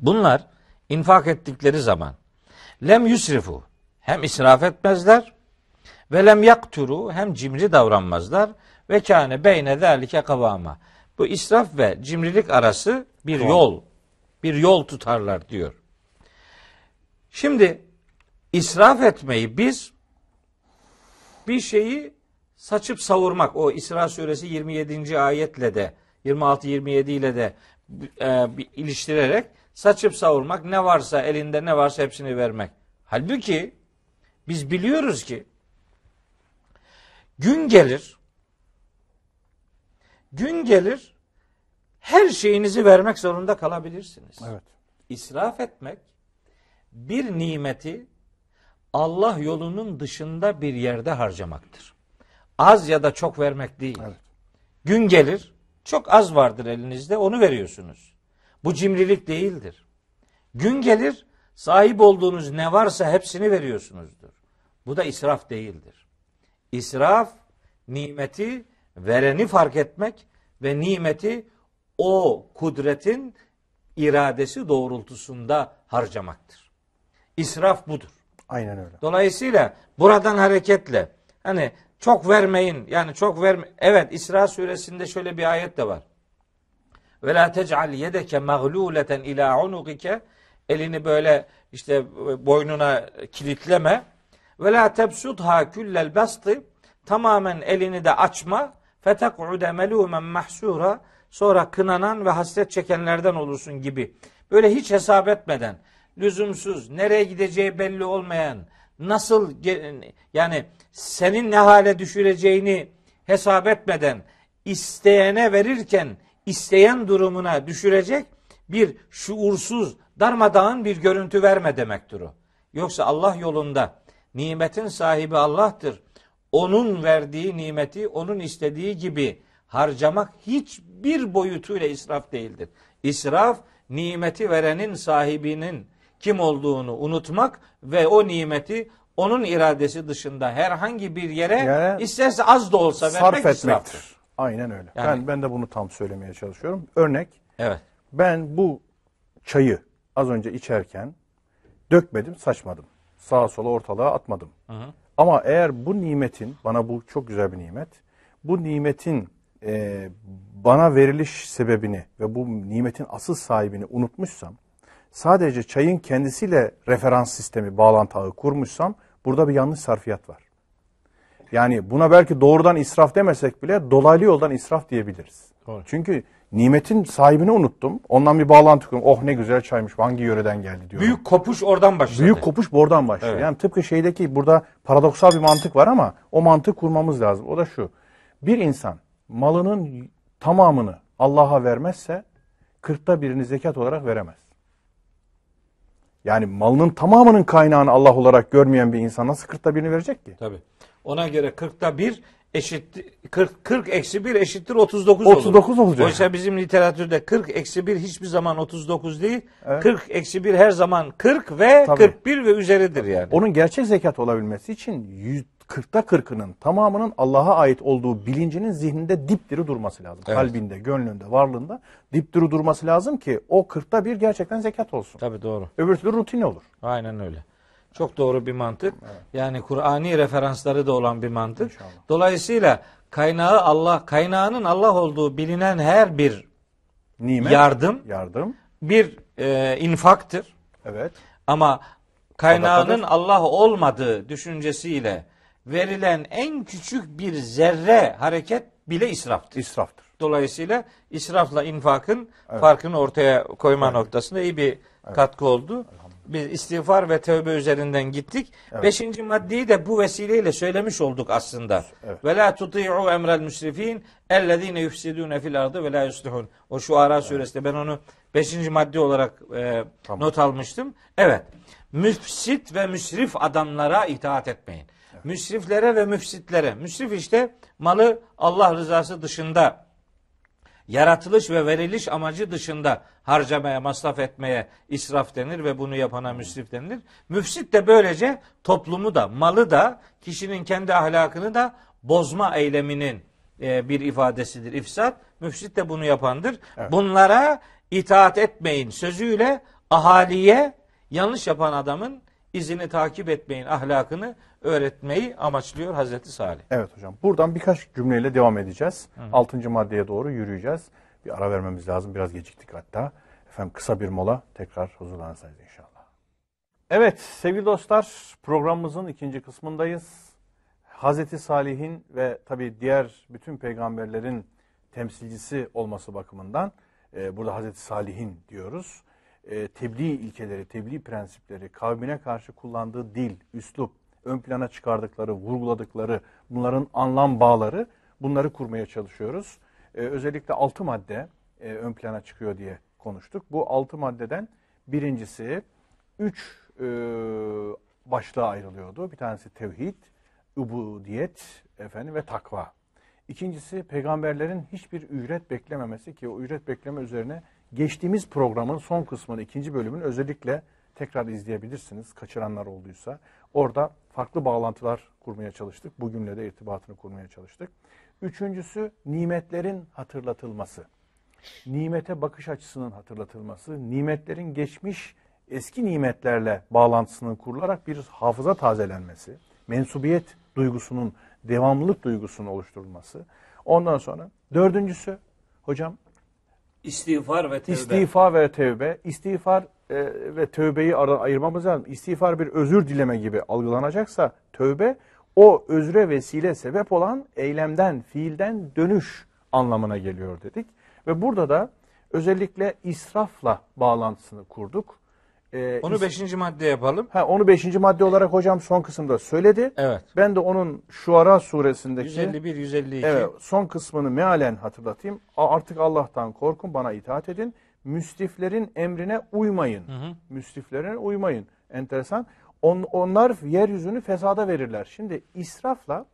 Bunlar infak ettikleri zaman lem yusrifu hem israf etmezler Ve lem yakturu hem cimri davranmazlar ve kâne beyne zâlike kavama. Bu israf ve cimrilik arası bir yol. Bir yol tutarlar diyor. Şimdi israf etmeyi biz bir şeyi saçıp savurmak o İsra suresi 27. ayetle de 26 27 ile de e, iliştirerek saçıp savurmak ne varsa elinde ne varsa hepsini vermek. Halbuki biz biliyoruz ki gün gelir gün gelir her şeyinizi vermek zorunda kalabilirsiniz. Evet. İsraf etmek bir nimeti Allah yolunun dışında bir yerde harcamaktır. Az ya da çok vermek değil. Evet. Gün gelir, çok az vardır elinizde, onu veriyorsunuz. Bu cimrilik değildir. Gün gelir, sahip olduğunuz ne varsa hepsini veriyorsunuzdur. Bu da israf değildir. İsraf, nimeti vereni fark etmek ve nimeti o kudretin iradesi doğrultusunda harcamaktır. İsraf budur. Aynen öyle. Dolayısıyla buradan hareketle hani çok vermeyin yani çok verme. Evet İsra suresinde şöyle bir ayet de var. Ve la tec'al yedeke mağluleten ila unukike elini böyle işte boynuna kilitleme. Ve la tebsudha küllel bastı tamamen elini de açma. Fetek'ude melûmen mahsura sonra kınanan ve hasret çekenlerden olursun gibi. Böyle hiç hesap etmeden lüzumsuz, nereye gideceği belli olmayan, nasıl yani senin ne hale düşüreceğini hesap etmeden isteyene verirken isteyen durumuna düşürecek bir şuursuz, darmadağın bir görüntü verme demektir o. Yoksa Allah yolunda nimetin sahibi Allah'tır. Onun verdiği nimeti onun istediği gibi harcamak hiçbir boyutuyla israf değildir. İsraf nimeti verenin sahibinin kim olduğunu unutmak ve o nimeti onun iradesi dışında herhangi bir yere Yere isterse az da olsa Sarf vermek israftır. etmektir. Aynen öyle. Yani- Ben ben de bunu tam söylemeye çalışıyorum. Örnek Evet. ben bu çayı az önce içerken dökmedim, saçmadım. Sağa sola ortalığa atmadım. Ama eğer bu nimetin, bana bu çok güzel bir nimet, bu nimetin e, bana veriliş sebebini ve bu nimetin asıl sahibini unutmuşsam, sadece çayın kendisiyle referans sistemi, bağlantı ağı kurmuşsam, burada bir yanlış sarfiyat var. Yani buna belki doğrudan israf demesek bile dolaylı yoldan israf diyebiliriz. Doğru. Çünkü nimetin sahibini unuttum. Ondan bir bağlantı kuruyorum. Oh ne güzel çaymış. Hangi yöreden geldi diyorum. Büyük kopuş oradan başladı. Büyük kopuş buradan başlıyor. Evet. Yani tıpkı şeydeki burada paradoksal bir mantık var ama o mantığı kurmamız lazım. O da şu. Bir insan malının tamamını Allah'a vermezse kırkta birini zekat olarak veremez. Yani malının tamamının kaynağını Allah olarak görmeyen bir insan nasıl kırkta birini verecek ki? Tabii. Ona göre 40'ta 1 eşit 40 40 eksi 1 eşittir 39 olur. 39 olacak. Oysa bizim literatürde 40 eksi 1 hiçbir zaman 39 değil. 40 eksi 1 her zaman 40 ve Tabii. 41 ve üzeridir yani. Onun gerçek zekat olabilmesi için 40'ta 40'ının tamamının Allah'a ait olduğu bilincinin zihninde dipdiri durması lazım. Evet. Kalbinde, gönlünde, varlığında dipdiri durması lazım ki o 40'ta bir gerçekten zekat olsun. Tabii doğru. Öbür türlü rutin olur. Aynen öyle. Çok doğru bir mantık. Yani Kur'ani referansları da olan bir mantık. İnşallah. Dolayısıyla kaynağı Allah, kaynağının Allah olduğu bilinen her bir Nimet, yardım yardım. bir e, infaktır. Evet. Ama kaynağının Sadakadır. Allah olmadığı düşüncesiyle verilen en küçük bir zerre hareket bile israftır. israftır. Dolayısıyla israfla infakın farkını ortaya koyma noktasında iyi bir katkı oldu. Biz istiğfar ve tövbe üzerinden gittik. Beşinci maddeyi de bu vesileyle söylemiş olduk aslında. Evet. Ve la tuti'u emrel müsrifin ellezine yufsidune fil ardı ve la yuslihun. O şu Ara suresinde ben onu beşinci madde olarak e, Tamam. not almıştım. Evet. Müfsit ve müsrif adamlara itaat etmeyin. Müsriflere ve müfsitlere. Müsrif işte malı Allah rızası dışında yaratılış ve veriliş amacı dışında harcamaya, masraf etmeye israf denir ve bunu yapana müsrif denilir. Müfsit de böylece toplumu da, malı da, kişinin kendi ahlakını da bozma eyleminin e, bir ifadesidir. İfsat, müfsit de bunu yapandır. Bunlara itaat etmeyin sözüyle ahaliye yanlış yapan adamın izini takip etmeyin ahlakını öğretmeyi amaçlıyor Hazreti Salih. Evet hocam. Buradan birkaç cümleyle devam edeceğiz. Altıncı maddeye doğru yürüyeceğiz. Bir ara vermemiz lazım. Biraz geciktik hatta. Efendim kısa bir mola. Tekrar huzurlarınızdayız inşallah. Evet sevgili dostlar programımızın ikinci kısmındayız. Hazreti Salih'in ve tabi diğer bütün peygamberlerin temsilcisi olması bakımından e, burada Hazreti Salih'in diyoruz. E, tebliğ ilkeleri, tebliğ prensipleri, kavmine karşı kullandığı dil, üslup, ön plana çıkardıkları, vurguladıkları, bunların anlam bağları bunları kurmaya çalışıyoruz. E, özellikle altı madde e, ön plana çıkıyor diye konuştuk. Bu altı maddeden birincisi üç e, başlığa ayrılıyordu. Bir tanesi tevhid, ubudiyet efendim ve takva. İkincisi peygamberlerin hiçbir ücret beklememesi ki o ücret bekleme üzerine geçtiğimiz programın son kısmını ikinci bölümün özellikle tekrar izleyebilirsiniz kaçıranlar olduysa. Orada farklı bağlantılar kurmaya çalıştık. Bugünle de irtibatını kurmaya çalıştık. Üçüncüsü nimetlerin hatırlatılması. Nimete bakış açısının hatırlatılması, nimetlerin geçmiş eski nimetlerle bağlantısının kurularak bir hafıza tazelenmesi, mensubiyet duygusunun, devamlılık duygusunun oluşturulması. Ondan sonra dördüncüsü hocam İstiğfar ve tevbe. istiğfar ve tevbe. İstiğfar e, ve tövbeyi ara- ayırmamız lazım. İstiğfar bir özür dileme gibi algılanacaksa tövbe o özre vesile sebep olan eylemden, fiilden dönüş anlamına geliyor dedik. Ve burada da özellikle israfla bağlantısını kurduk. E, Onu beşinci madde yapalım. Ha, onu beşinci madde olarak hocam son kısımda söyledi. Evet. Ben de onun Şuara suresindeki 151, 152. evet, son kısmını mealen hatırlatayım. Artık Allah'tan korkun, bana itaat edin. Müsriflerin emrine uymayın. Müsriflerin uymayın. Enteresan. On, onlar yeryüzünü fesada verirler. Şimdi israfla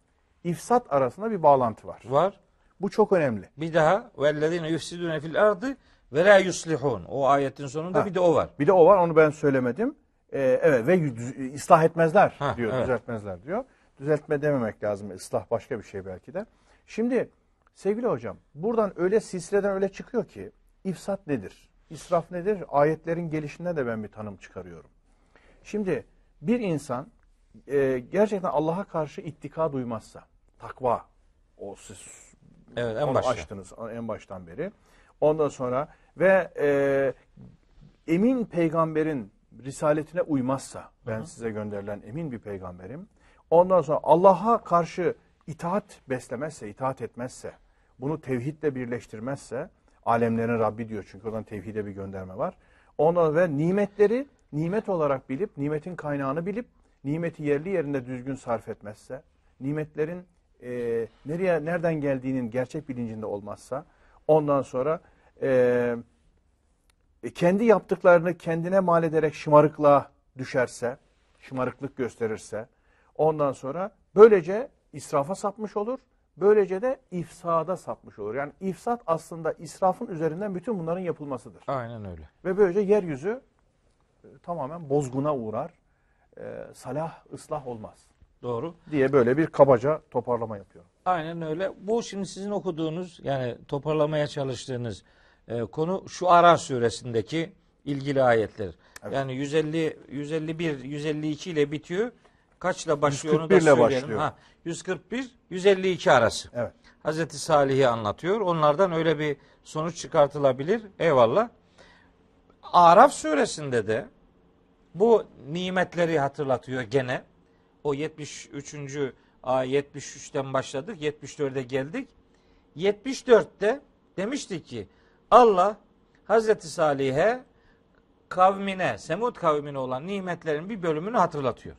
ifsat arasında bir bağlantı var. Var. Bu çok önemli. Bir daha vellezine yufsidune fil ardı ve la yuslihun. O ayetin sonunda Ha. bir de o var. Bir de o var, onu ben söylemedim. Ee, evet ve ıslah etmezler Ha, diyor, evet. düzeltmezler diyor. Düzeltme dememek lazım, ıslah başka bir şey belki de. Şimdi sevgili hocam, buradan öyle silsileden öyle çıkıyor ki, ifsat nedir? İsraf nedir? Ayetlerin gelişinde de ben bir tanım çıkarıyorum. Şimdi bir insan e, gerçekten Allah'a karşı ittika duymazsa, takva, o siz Evet en onu başta. açtınız en baştan beri. Ondan sonra ve e, emin peygamberin risaletine uymazsa, ben size gönderilen emin bir peygamberim. Ondan sonra Allah'a karşı itaat beslemezse, itaat etmezse, bunu tevhidle birleştirmezse, alemlerin Rabbi diyor çünkü oradan tevhide bir gönderme var. Ondan ve nimetleri nimet olarak bilip, nimetin kaynağını bilip, nimeti yerli yerinde düzgün sarf etmezse, nimetlerin e, nereye nereden geldiğinin gerçek bilincinde olmazsa, ondan sonra e, e, kendi yaptıklarını kendine mal ederek şımarıklığa düşerse, şımarıklık gösterirse, ondan sonra böylece israfa sapmış olur, böylece de ifsada sapmış olur. Yani ifsat aslında israfın üzerinden bütün bunların yapılmasıdır. Aynen öyle. Ve böylece yeryüzü e, tamamen bozguna uğrar, e, salah, ıslah olmaz Doğru. diye böyle bir kabaca toparlama yapıyorum. Aynen öyle. Bu şimdi sizin okuduğunuz yani toparlamaya çalıştığınız e, konu şu Ara suresindeki ilgili ayetler. Yani 150 151 152 ile bitiyor. Kaçla başlıyor onu da 141 ile söyleyelim. başlıyor. Ha, 141 152 arası. Evet. Hazreti Salih'i anlatıyor. Onlardan öyle bir sonuç çıkartılabilir. Eyvallah. Araf suresinde de bu nimetleri hatırlatıyor gene. O 73. ayet 73'ten başladık. 74'e geldik. 74'te demişti ki Allah Hazreti Salih'e kavmine, Semud kavmine olan nimetlerin bir bölümünü hatırlatıyor.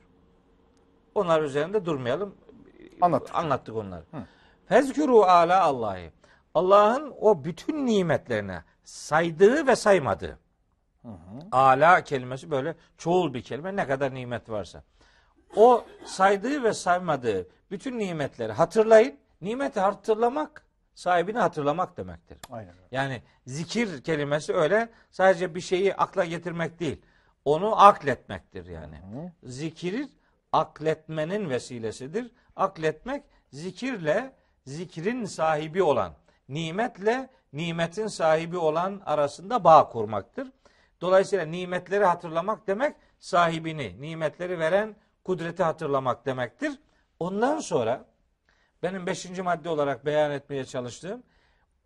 Onlar üzerinde durmayalım. Anlattık. Anlattık onları. Fezkuru ala Allah'ı. Allah'ın o bütün nimetlerine saydığı ve saymadığı. Ala kelimesi böyle çoğul bir kelime. Ne kadar nimet varsa. O saydığı ve saymadığı bütün nimetleri hatırlayın. Nimeti hatırlamak sahibini hatırlamak demektir. Aynen. Yani zikir kelimesi öyle sadece bir şeyi akla getirmek değil. Onu akletmektir yani. Zikir akletmenin vesilesidir. Akletmek zikirle zikrin sahibi olan, nimetle nimetin sahibi olan arasında bağ kurmaktır. Dolayısıyla nimetleri hatırlamak demek sahibini, nimetleri veren kudreti hatırlamak demektir. Ondan sonra benim beşinci madde olarak beyan etmeye çalıştığım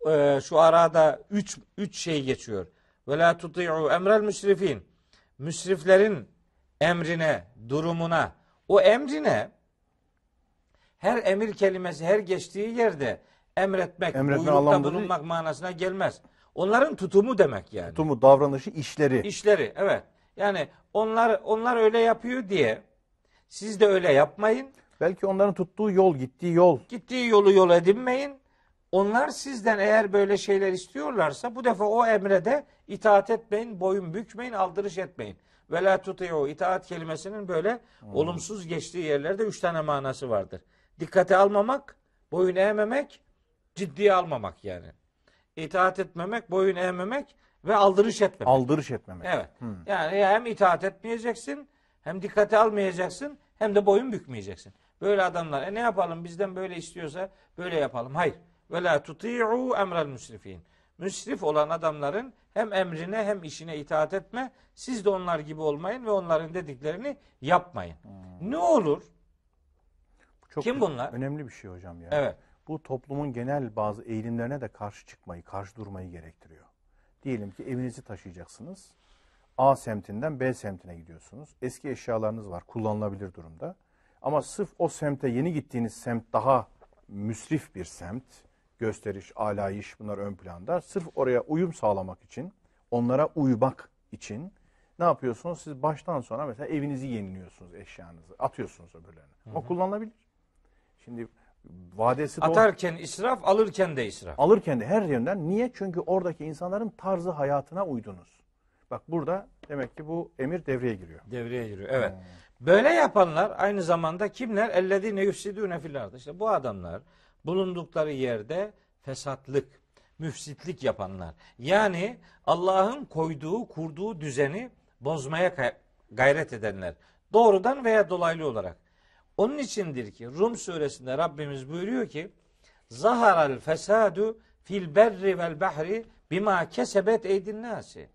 e, şu arada üç, üç şey geçiyor. Ve la tuti'u emrel müsrifin. Müsriflerin emrine, durumuna, o emrine her emir kelimesi her geçtiği yerde emretmek, Emretme buyrukta değil. bulunmak manasına gelmez. Onların tutumu demek yani. Tutumu, davranışı, işleri. İşleri evet. Yani onlar onlar öyle yapıyor diye siz de öyle yapmayın. Belki onların tuttuğu yol, gittiği yol. Gittiği yolu yol edinmeyin. Onlar sizden eğer böyle şeyler istiyorlarsa bu defa o emre de itaat etmeyin, boyun bükmeyin, aldırış etmeyin. Ve la tuti'u itaat kelimesinin böyle olumsuz geçtiği yerlerde üç tane manası vardır. Dikkate almamak, boyun eğmemek, ciddiye almamak yani. İtaat etmemek, boyun eğmemek ve aldırış etmemek. Aldırış etmemek. Evet. Yani hem itaat etmeyeceksin, hem dikkate almayacaksın, hem de boyun bükmeyeceksin. Böyle adamlar, e ne yapalım bizden böyle istiyorsa böyle yapalım. Hayır. Ve la tuti'u emrel müsrifin. Müsrif olan adamların hem emrine hem işine itaat etme. Siz de onlar gibi olmayın ve onların dediklerini yapmayın. Ne olur? Çok Kim bunlar? Önemli bir şey hocam ya. Evet. Bu toplumun genel bazı eğilimlerine de karşı çıkmayı, karşı durmayı gerektiriyor. Diyelim ki evinizi taşıyacaksınız. A semtinden B semtine gidiyorsunuz. Eski eşyalarınız var, kullanılabilir durumda. Ama sırf o semte yeni gittiğiniz semt daha müsrif bir semt. Gösteriş, alayış bunlar ön planda. Sırf oraya uyum sağlamak için, onlara uymak için ne yapıyorsunuz? Siz baştan sona mesela evinizi yeniliyorsunuz eşyanızı. Atıyorsunuz öbürlerine. Ama kullanılabilir. Şimdi vadesi de o- Atarken israf, alırken de israf. alırken de her yönden. Niye? Çünkü oradaki insanların tarzı hayatına uydunuz. Bak burada demek ki bu emir devreye giriyor. Devreye giriyor. Evet. Böyle yapanlar aynı zamanda kimler? Ellezine yufsidune fil ardı. İşte bu adamlar bulundukları yerde fesatlık, müfsitlik yapanlar. Yani Allah'ın koyduğu, kurduğu düzeni bozmaya gayret edenler. Doğrudan veya dolaylı olarak. Onun içindir ki Rum suresinde Rabbimiz buyuruyor ki Zaharal fesadu fil berri vel bahri bima kesebet eydin nasi.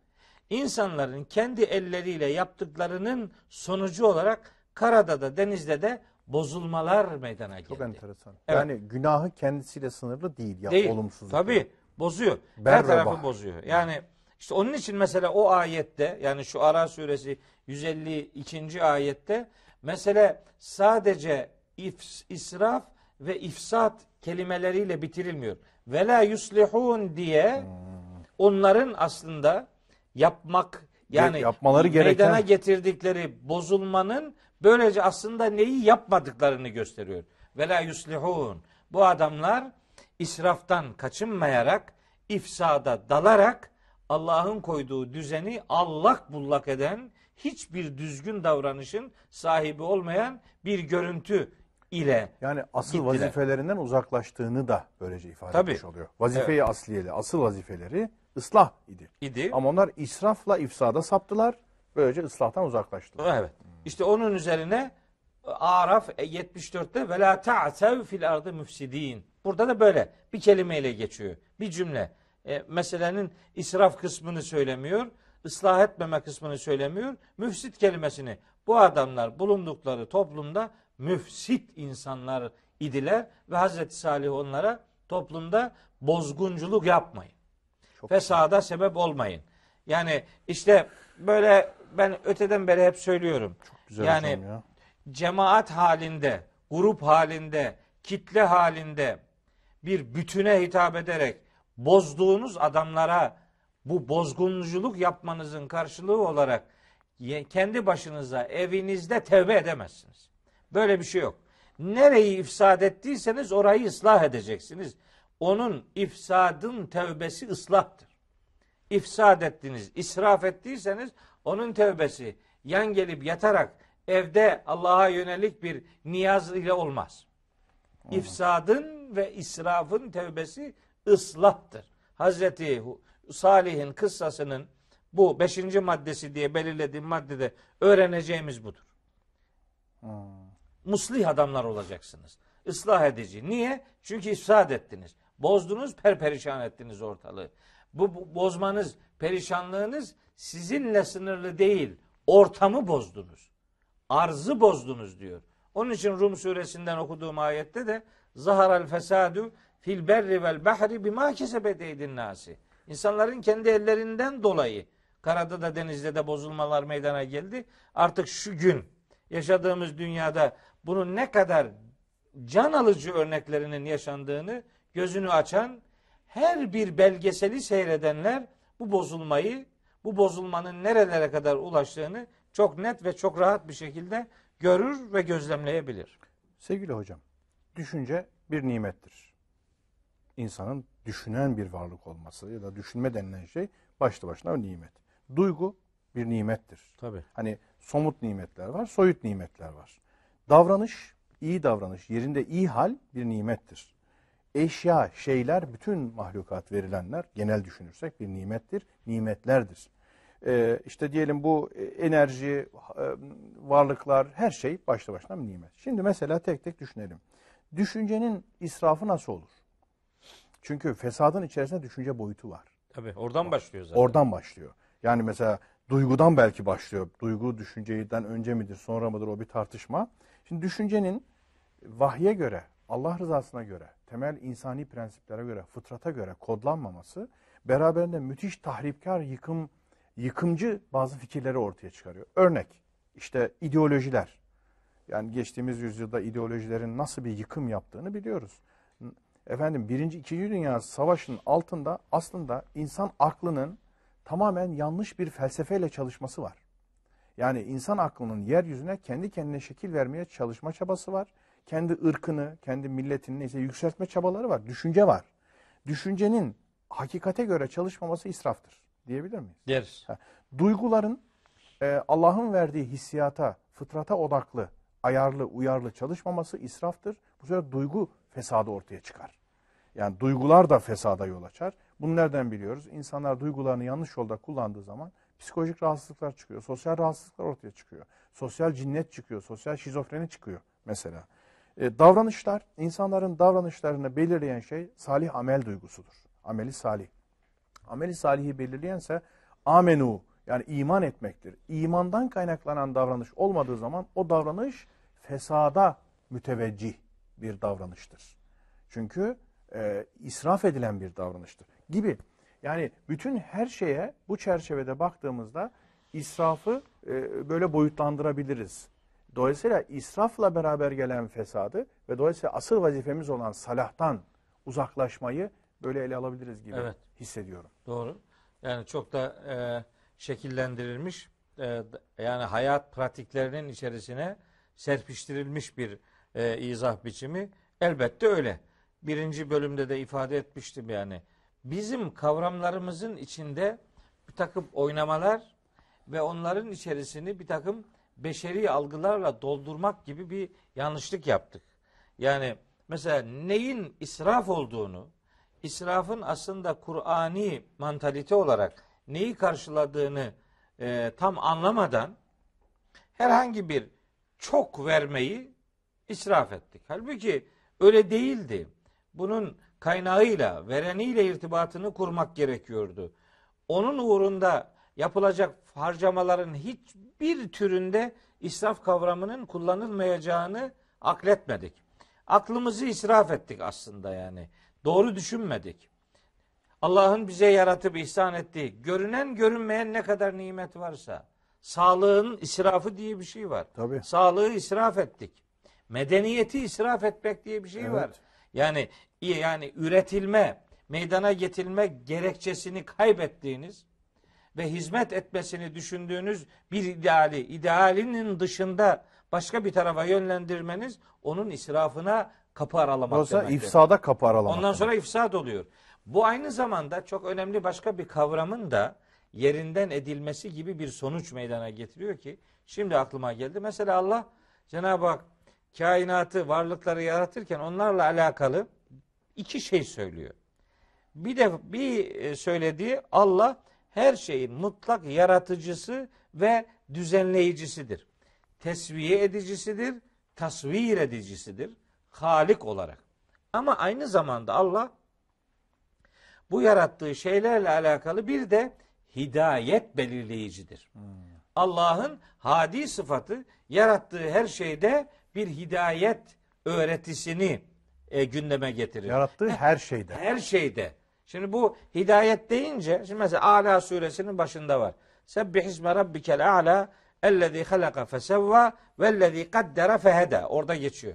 İnsanların kendi elleriyle yaptıklarının sonucu olarak karada da denizde de bozulmalar meydana geldi. Çok enteresan. Evet. Yani günahı kendisiyle sınırlı değil. Ya, Değil. olumsuzluk. Tabii bozuyor. Ber Her tarafı bozuyor. Yani işte onun için mesela o ayette yani şu Ara suresi 152. ayette mesele sadece if, israf ve ifsat kelimeleriyle bitirilmiyor. Ve la yuslihun diye Hmm. onların aslında yapmak yani yapmaları gereken- meydana getirdikleri bozulmanın böylece aslında neyi yapmadıklarını gösteriyor. Ve la yuslihun. Bu adamlar israftan kaçınmayarak, ifsada dalarak Allah'ın koyduğu düzeni allak bullak eden, hiçbir düzgün davranışın sahibi olmayan bir görüntü ile Yani asıl Gittiler. vazifelerinden uzaklaştığını da böylece ifade Tabii. etmiş oluyor. Vazifeyi asliyeli, asıl vazifeleri ıslah idi. idi. Ama onlar israfla ifsada saptılar. Böylece ıslahtan uzaklaştılar. Evet. İşte onun üzerine Araf 74'te ve la ta'sev fil ardı müfsidin. Burada da böyle bir kelimeyle geçiyor. Bir cümle. E, meselenin israf kısmını söylemiyor. ıslah etmeme kısmını söylemiyor. Müfsit kelimesini bu adamlar bulundukları toplumda müfsit insanlar idiler ve Hazreti Salih onlara toplumda bozgunculuk yapmayın. Çok Fesada sebep olmayın. Yani işte böyle ben öteden beri hep söylüyorum. güzel yani ya. cemaat halinde, grup halinde, kitle halinde bir bütüne hitap ederek bozduğunuz adamlara bu bozgunculuk yapmanızın karşılığı olarak kendi başınıza evinizde tevbe edemezsiniz. Böyle bir şey yok. Nereyi ifsad ettiyseniz orayı ıslah edeceksiniz. Onun ifsadın tevbesi ıslahtır. İfsad ettiniz, israf ettiyseniz onun tevbesi yan gelip yatarak evde Allah'a yönelik bir niyaz ile olmaz. İfsadın ve israfın tevbesi ıslahtır. Hazreti Salih'in kıssasının bu beşinci maddesi diye belirlediğim maddede öğreneceğimiz budur. Muslih adamlar olacaksınız. Islah edici. Niye? Çünkü ifsad ettiniz. Bozdunuz, perperişan ettiniz ortalığı. Bu, bu bozmanız, perişanlığınız sizinle sınırlı değil. ortamı bozdunuz. Arzı bozdunuz diyor. Onun için Rum suresinden okuduğum ayette de zaharal fesadu fil berri vel bahri bima kesebet eydin nasi. İnsanların kendi ellerinden dolayı karada da denizde de bozulmalar meydana geldi. Artık şu gün yaşadığımız dünyada bunun ne kadar can alıcı örneklerinin yaşandığını gözünü açan her bir belgeseli seyredenler bu bozulmayı, bu bozulmanın nerelere kadar ulaştığını çok net ve çok rahat bir şekilde görür ve gözlemleyebilir. Sevgili hocam, düşünce bir nimettir. İnsanın düşünen bir varlık olması ya da düşünme denilen şey başlı başına bir nimet. Duygu bir nimettir. Tabii. Hani somut nimetler var, soyut nimetler var. Davranış, iyi davranış, yerinde iyi hal bir nimettir. Eşya, şeyler, bütün mahlukat verilenler genel düşünürsek bir nimettir, nimetlerdir. Ee, işte diyelim bu enerji, e, varlıklar, her şey başlı başına bir nimet. Şimdi mesela tek tek düşünelim. Düşüncenin israfı nasıl olur? Çünkü fesadın içerisinde düşünce boyutu var. Tabii. Oradan başlıyor zaten. Oradan başlıyor. Yani mesela duygudan belki başlıyor. Duygu düşünceden önce midir, sonra mıdır o bir tartışma. Şimdi düşüncenin vahye göre, Allah rızasına göre, temel insani prensiplere göre, fıtrata göre kodlanmaması beraberinde müthiş tahripkar, yıkım, yıkımcı bazı fikirleri ortaya çıkarıyor. Örnek, işte ideolojiler. Yani geçtiğimiz yüzyılda ideolojilerin nasıl bir yıkım yaptığını biliyoruz. Efendim birinci, ikinci Dünya Savaşı'nın altında aslında insan aklının tamamen yanlış bir felsefeyle çalışması var. Yani insan aklının yeryüzüne kendi kendine şekil vermeye çalışma çabası var. Kendi ırkını, kendi milletini neyse yükseltme çabaları var. Düşünce var. Düşüncenin hakikate göre çalışmaması israftır diyebilir miyiz? Deriz. Ha, Duyguların e, Allah'ın verdiği hissiyata, fıtrata odaklı, ayarlı, uyarlı çalışmaması israftır. Bu sefer duygu fesadı ortaya çıkar. Yani duygular da fesada yol açar. Bunu nereden biliyoruz? İnsanlar duygularını yanlış yolda kullandığı zaman psikolojik rahatsızlıklar çıkıyor. Sosyal rahatsızlıklar ortaya çıkıyor. Sosyal cinnet çıkıyor. Sosyal şizofreni çıkıyor mesela. E, davranışlar, insanların davranışlarını belirleyen şey salih amel duygusudur. Ameli salih. Ameli salihi belirleyense amenu yani iman etmektir. İmandan kaynaklanan davranış olmadığı zaman o davranış fesada müteveccih bir davranıştır. Çünkü e, israf edilen bir davranıştır gibi. Yani bütün her şeye bu çerçevede baktığımızda israfı e, böyle boyutlandırabiliriz. Dolayısıyla israfla beraber gelen fesadı ve dolayısıyla asıl vazifemiz olan salahtan uzaklaşmayı böyle ele alabiliriz gibi Evet. hissediyorum. Doğru. Yani çok da e, şekillendirilmiş e, yani hayat pratiklerinin içerisine serpiştirilmiş bir e, izah biçimi elbette öyle. Birinci bölümde de ifade etmiştim yani. Bizim kavramlarımızın içinde bir takım oynamalar ve onların içerisini bir takım beşeri algılarla doldurmak gibi bir yanlışlık yaptık. Yani mesela neyin israf olduğunu, israfın aslında Kur'ani mantalite olarak neyi karşıladığını e, tam anlamadan herhangi bir çok vermeyi israf ettik. Halbuki öyle değildi. Bunun kaynağıyla, vereniyle irtibatını kurmak gerekiyordu. Onun uğrunda yapılacak harcamaların hiçbir türünde israf kavramının kullanılmayacağını akletmedik. Aklımızı israf ettik aslında yani. Doğru düşünmedik. Allah'ın bize yaratıp ihsan ettiği, görünen görünmeyen ne kadar nimet varsa, sağlığın israfı diye bir şey var. Tabii. Sağlığı israf ettik. Medeniyeti israf etmek diye bir şey Evet. var. Yani yani üretilme, meydana getirilme gerekçesini kaybettiğiniz ve hizmet etmesini düşündüğünüz bir ideali, idealinin dışında başka bir tarafa yönlendirmeniz onun israfına kapı aralamak Dolayısıyla demektir. ifsada kapı aralamak. Ondan sonra ifsad oluyor. Bu aynı zamanda çok önemli başka bir kavramın da yerinden edilmesi gibi bir sonuç meydana getiriyor ki şimdi aklıma geldi. Mesela Allah Cenab-ı Hak kainatı, varlıkları yaratırken onlarla alakalı iki şey söylüyor. Bir de bir e, söylediği Allah her şeyin mutlak yaratıcısı ve düzenleyicisidir. Tesviye edicisidir, tasvir edicisidir. Halik olarak. Ama aynı zamanda Allah bu yarattığı şeylerle alakalı bir de hidayet belirleyicidir. Allah'ın hadi sıfatı yarattığı her şeyde bir hidayet öğretisini e, gündeme getirir. Yarattığı her şeyde. Her şeyde. Şimdi bu hidayet deyince şimdi mesela Ala suresinin başında var. Sebbih isme rabbikel a'la ellezî halaka fesevva vellezî kaddere feheda. Orada geçiyor.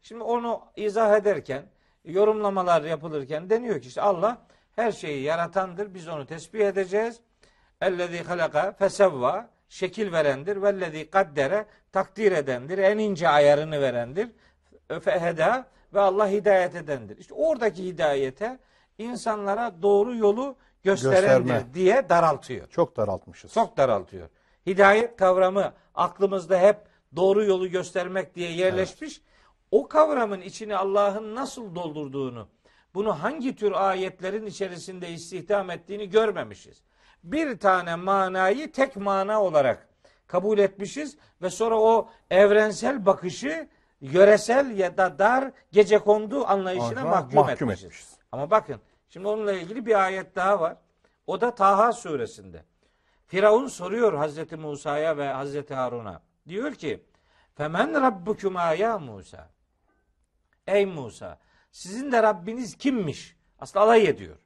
Şimdi onu izah ederken, yorumlamalar yapılırken deniyor ki işte Allah her şeyi yaratandır. Biz onu tesbih edeceğiz. Ellezî halaka fesevva şekil verendir. Vellezî kaddere takdir edendir. En ince ayarını verendir. Feheda ve Allah hidayet edendir. İşte oradaki hidayete insanlara doğru yolu gösterendir Gösterme. diye daraltıyor. Çok daraltmışız. Çok daraltıyor. Hidayet kavramı aklımızda hep doğru yolu göstermek diye yerleşmiş. O kavramın içini Allah'ın nasıl doldurduğunu, bunu hangi tür ayetlerin içerisinde istihdam ettiğini görmemişiz. Bir tane manayı tek mana olarak kabul etmişiz ve sonra o evrensel bakışı yöresel ya da dar gecekondu anlayışına Aha, mahkum, mahkum etmişiz. etmişiz. Ama bakın şimdi onunla ilgili bir ayet daha var. O da Taha suresinde. Firavun soruyor Hazreti Musa'ya ve Hazreti Harun'a. Diyor ki: "Femen rabbukuma ya Musa?" Ey Musa, sizin de Rabbiniz kimmiş? Aslında alay ediyor.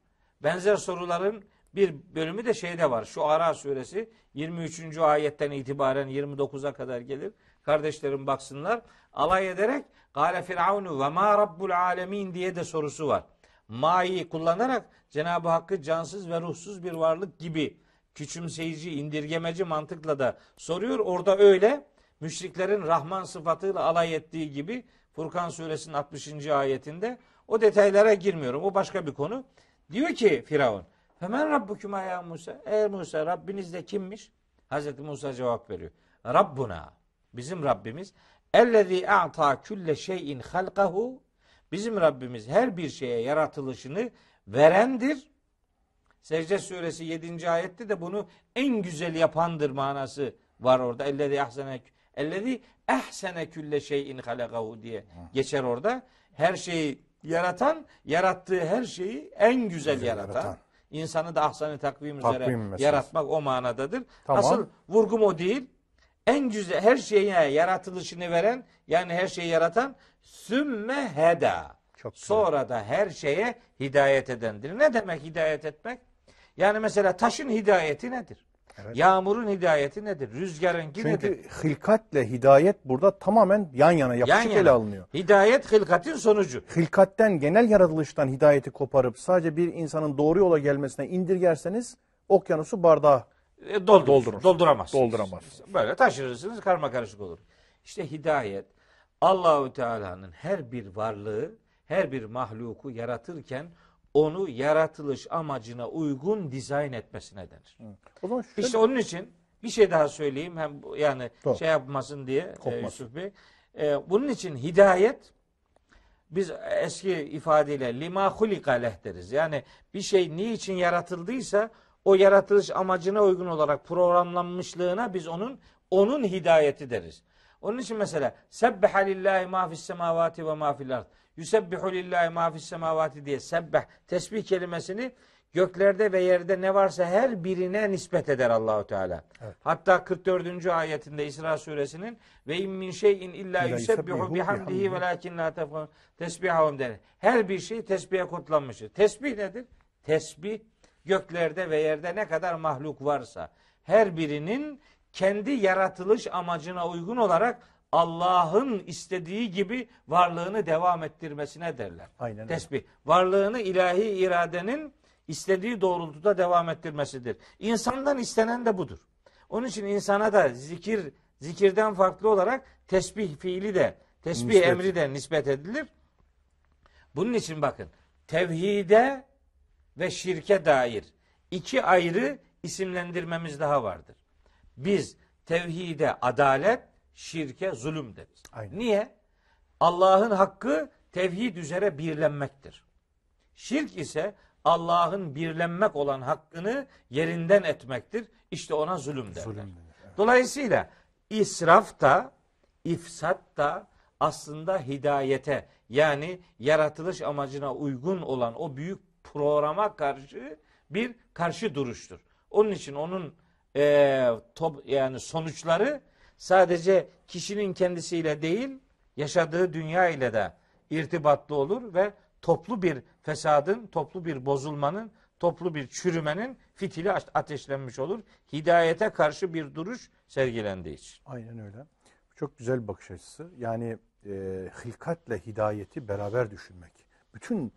Benzer soruların bir bölümü de şeyde var. Şu Ara suresi 23. ayetten itibaren 29'a kadar gelir. Kardeşlerim baksınlar. Alay ederek Gale Firavunu ve ma rabbul alemin diye de sorusu var. Ma'yı kullanarak Cenab-ı Hakk'ı cansız ve ruhsuz bir varlık gibi küçümseyici, indirgemeci mantıkla da soruyor. Orada öyle müşriklerin Rahman sıfatıyla alay ettiği gibi Furkan suresinin 60. ayetinde o detaylara girmiyorum. O başka bir konu. Diyor ki Firavun Hemen Rabbukuma ya Musa. Ey Musa Rabbiniz de kimmiş? Hazreti Musa cevap veriyor. Rabbuna. Bizim Rabbimiz. Ellezî a'ta külle şeyin halkahu. Bizim Rabbimiz her bir şeye yaratılışını verendir. Secde suresi 7. ayette de bunu en güzel yapandır manası var orada. Ellezî ahsene ellezî ehsene külle şeyin halakahu diye geçer orada. Her şeyi yaratan, yarattığı her şeyi en güzel, Güzel yaratan. yaratan. İnsanı da ahsani takvim, Takvim üzere meselesi. yaratmak o manadadır. Tamam. Asıl vurgum o değil. En güzel her şeye yaratılışını veren yani her şeyi yaratan sümme heda. Çok güzel. Sonra da her şeye hidayet edendir. Ne demek hidayet etmek? Yani mesela taşın hidayeti nedir? Evet. Yağmurun hidayeti nedir? Rüzgarınki nedir? Çünkü hilkatle hidayet burada tamamen yan yana yapışık Yan yana. ele alınıyor. Hidayet hılkatin sonucu. Hilkatten, genel yaratılıştan hidayeti koparıp sadece bir insanın doğru yola gelmesine indirgerseniz okyanusu bardağa E, doldurur. Doldurur. Dolduramazsınız. Dolduramazsınız. Böyle taşırırsınız karma karışık olur. İşte hidayet Allahu Teala'nın her bir varlığı, her bir mahluku yaratırken onu yaratılış amacına uygun dizayn etmesine denir. O zaman şöyle, İşte onun için bir şey daha söyleyeyim hem yani Doğru. şey yapmasın diye e, Kopmasın. Yusuf Bey. E, bunun için hidayet biz eski ifadeyle lima hulika leh deriz. Yani bir şey niçin yaratıldıysa o yaratılış amacına uygun olarak programlanmışlığına biz onun onun hidayeti deriz. Onun için mesela sebbeha lillahi ma fis semavati ve ma fil ard. Yusebbihu lillahi ma fis semavati diye sebbeh tesbih kelimesini göklerde ve yerde ne varsa her birine nispet eder Allahu Teala. Hatta 44. ayetinde İsra suresinin ve in min şeyin illa yusebbihu bihamdihi ve lakin la tefkahun tesbihahum der. Her bir şey tesbihe kodlanmıştır. Tesbih nedir? Tesbih göklerde ve yerde ne kadar mahluk varsa her birinin kendi yaratılış amacına uygun olarak Allah'ın istediği gibi varlığını devam ettirmesine derler. Aynen öyle. Tesbih. Varlığını ilahi iradenin istediği doğrultuda devam ettirmesidir. İnsandan istenen de budur. Onun için insana da zikir zikirden farklı olarak tesbih fiili de tesbih Nispet. emri de nispet edilir. Bunun için bakın tevhide ve şirke dair iki ayrı isimlendirmemiz daha vardır. Biz tevhide adalet, şirke zulüm deriz. Aynen. Niye? Allah'ın hakkı tevhid üzere birlenmektir. Şirk ise Allah'ın birlenmek olan hakkını yerinden etmektir. İşte ona zulüm derler. Zulüm denir, Dolayısıyla israf da, ifsat da aslında hidayete yani yaratılış amacına uygun olan o büyük programa karşı bir karşı duruştur. Onun için onun e, top, yani sonuçları sadece kişinin kendisiyle değil yaşadığı dünya ile de irtibatlı olur ve toplu bir fesadın, toplu bir bozulmanın, toplu bir çürümenin fitili ateş- ateşlenmiş olur. Hidayete karşı bir duruş sergilendiği için. Aynen öyle. Çok güzel bir bakış açısı. Yani e, hilkatle hidayeti beraber düşünmek. Bütün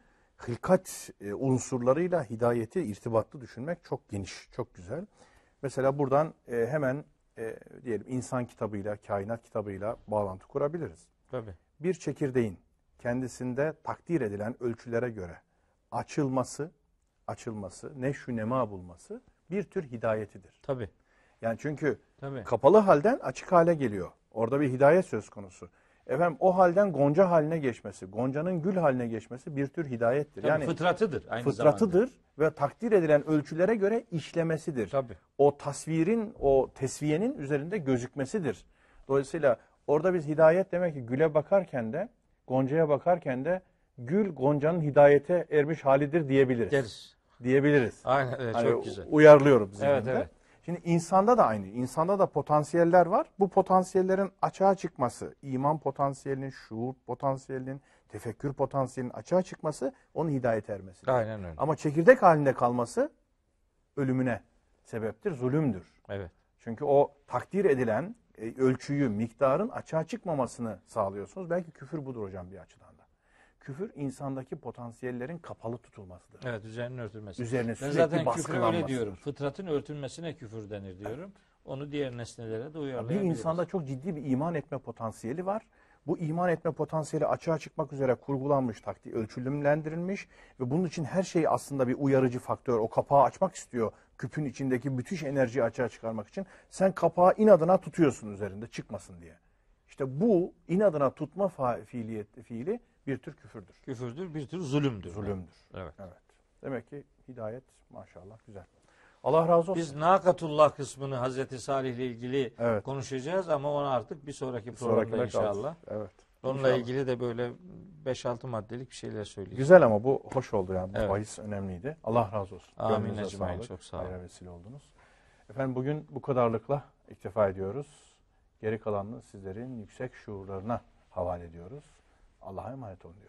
hilkat e, unsurlarıyla hidayeti irtibatlı düşünmek çok geniş, çok güzel. Mesela buradan e, hemen e, diyelim insan kitabıyla, kainat kitabıyla bağlantı kurabiliriz. Tabii. Bir çekirdeğin kendisinde takdir edilen ölçülere göre açılması, açılması, neşü nema bulması bir tür hidayetidir. Tabii. Yani çünkü Tabii. kapalı halden açık hale geliyor. Orada bir hidayet söz konusu. Efendim o halden gonca haline geçmesi, goncanın gül haline geçmesi bir tür hidayettir. Tabii yani fıtratıdır aynı zamanda. fıtratıdır ve takdir edilen ölçülere göre işlemesidir. Tabii. O tasvirin, o tesviyenin üzerinde gözükmesidir. Dolayısıyla orada biz hidayet demek ki güle bakarken de, goncaya bakarken de gül goncanın hidayete ermiş halidir diyebiliriz. Deriz. Diyebiliriz. Aynen öyle Hani çok güzel. Uyarlıyorum. Evet, evet. Şimdi insanda da aynı. İnsanda da potansiyeller var. Bu potansiyellerin açığa çıkması, iman potansiyelinin, şuur potansiyelinin, tefekkür potansiyelinin açığa çıkması onun hidayet ermesi. Aynen öyle. Ama çekirdek halinde kalması ölümüne sebeptir, zulümdür. Evet. Çünkü o takdir edilen e, ölçüyü, miktarın açığa çıkmamasını sağlıyorsunuz. Belki küfür budur hocam bir açıdan da. Küfür insandaki potansiyellerin kapalı tutulmasıdır. Evet üzerinin örtülmesi. Üzerine ben sürekli zaten küfür öyle diyorum. Fıtratın örtülmesine küfür denir diyorum. Onu diğer nesnelere de Bir uyarlayabiliriz. insanda çok ciddi bir iman etme potansiyeli var. Bu iman etme potansiyeli açığa çıkmak üzere kurgulanmış, takdir ölçülümlendirilmiş ve bunun için her şey aslında bir uyarıcı faktör. O kapağı açmak istiyor. Küpün içindeki müthiş enerjiyi açığa çıkarmak için. Sen kapağı inadına tutuyorsun üzerinde çıkmasın diye. İşte bu inadına tutma fiiliyet, fiili bir tür küfürdür. Küfürdür, bir tür zulümdür. Zulümdür. Evet. Evet. Demek ki hidayet maşallah güzel. Allah razı olsun. Biz Nakatullah kısmını Hazreti Salih ile ilgili Evet. konuşacağız ama onu artık bir sonraki programda Sonrakine kaldı. inşallah. Evet. Onunla İnşallah. ilgili de böyle 5-6 maddelik bir şeyler söyleyeceğiz. Güzel ama bu hoş oldu yani. Bu Evet. bahis önemliydi. Allah razı olsun. Amin sağlık. Çok sağ olun. Hayra vesile oldunuz. Efendim bugün bu kadarlıkla iktifa ediyoruz. Geri kalanını sizlerin yüksek şuurlarına havale ediyoruz. Allah'a emanet olun diyoruz.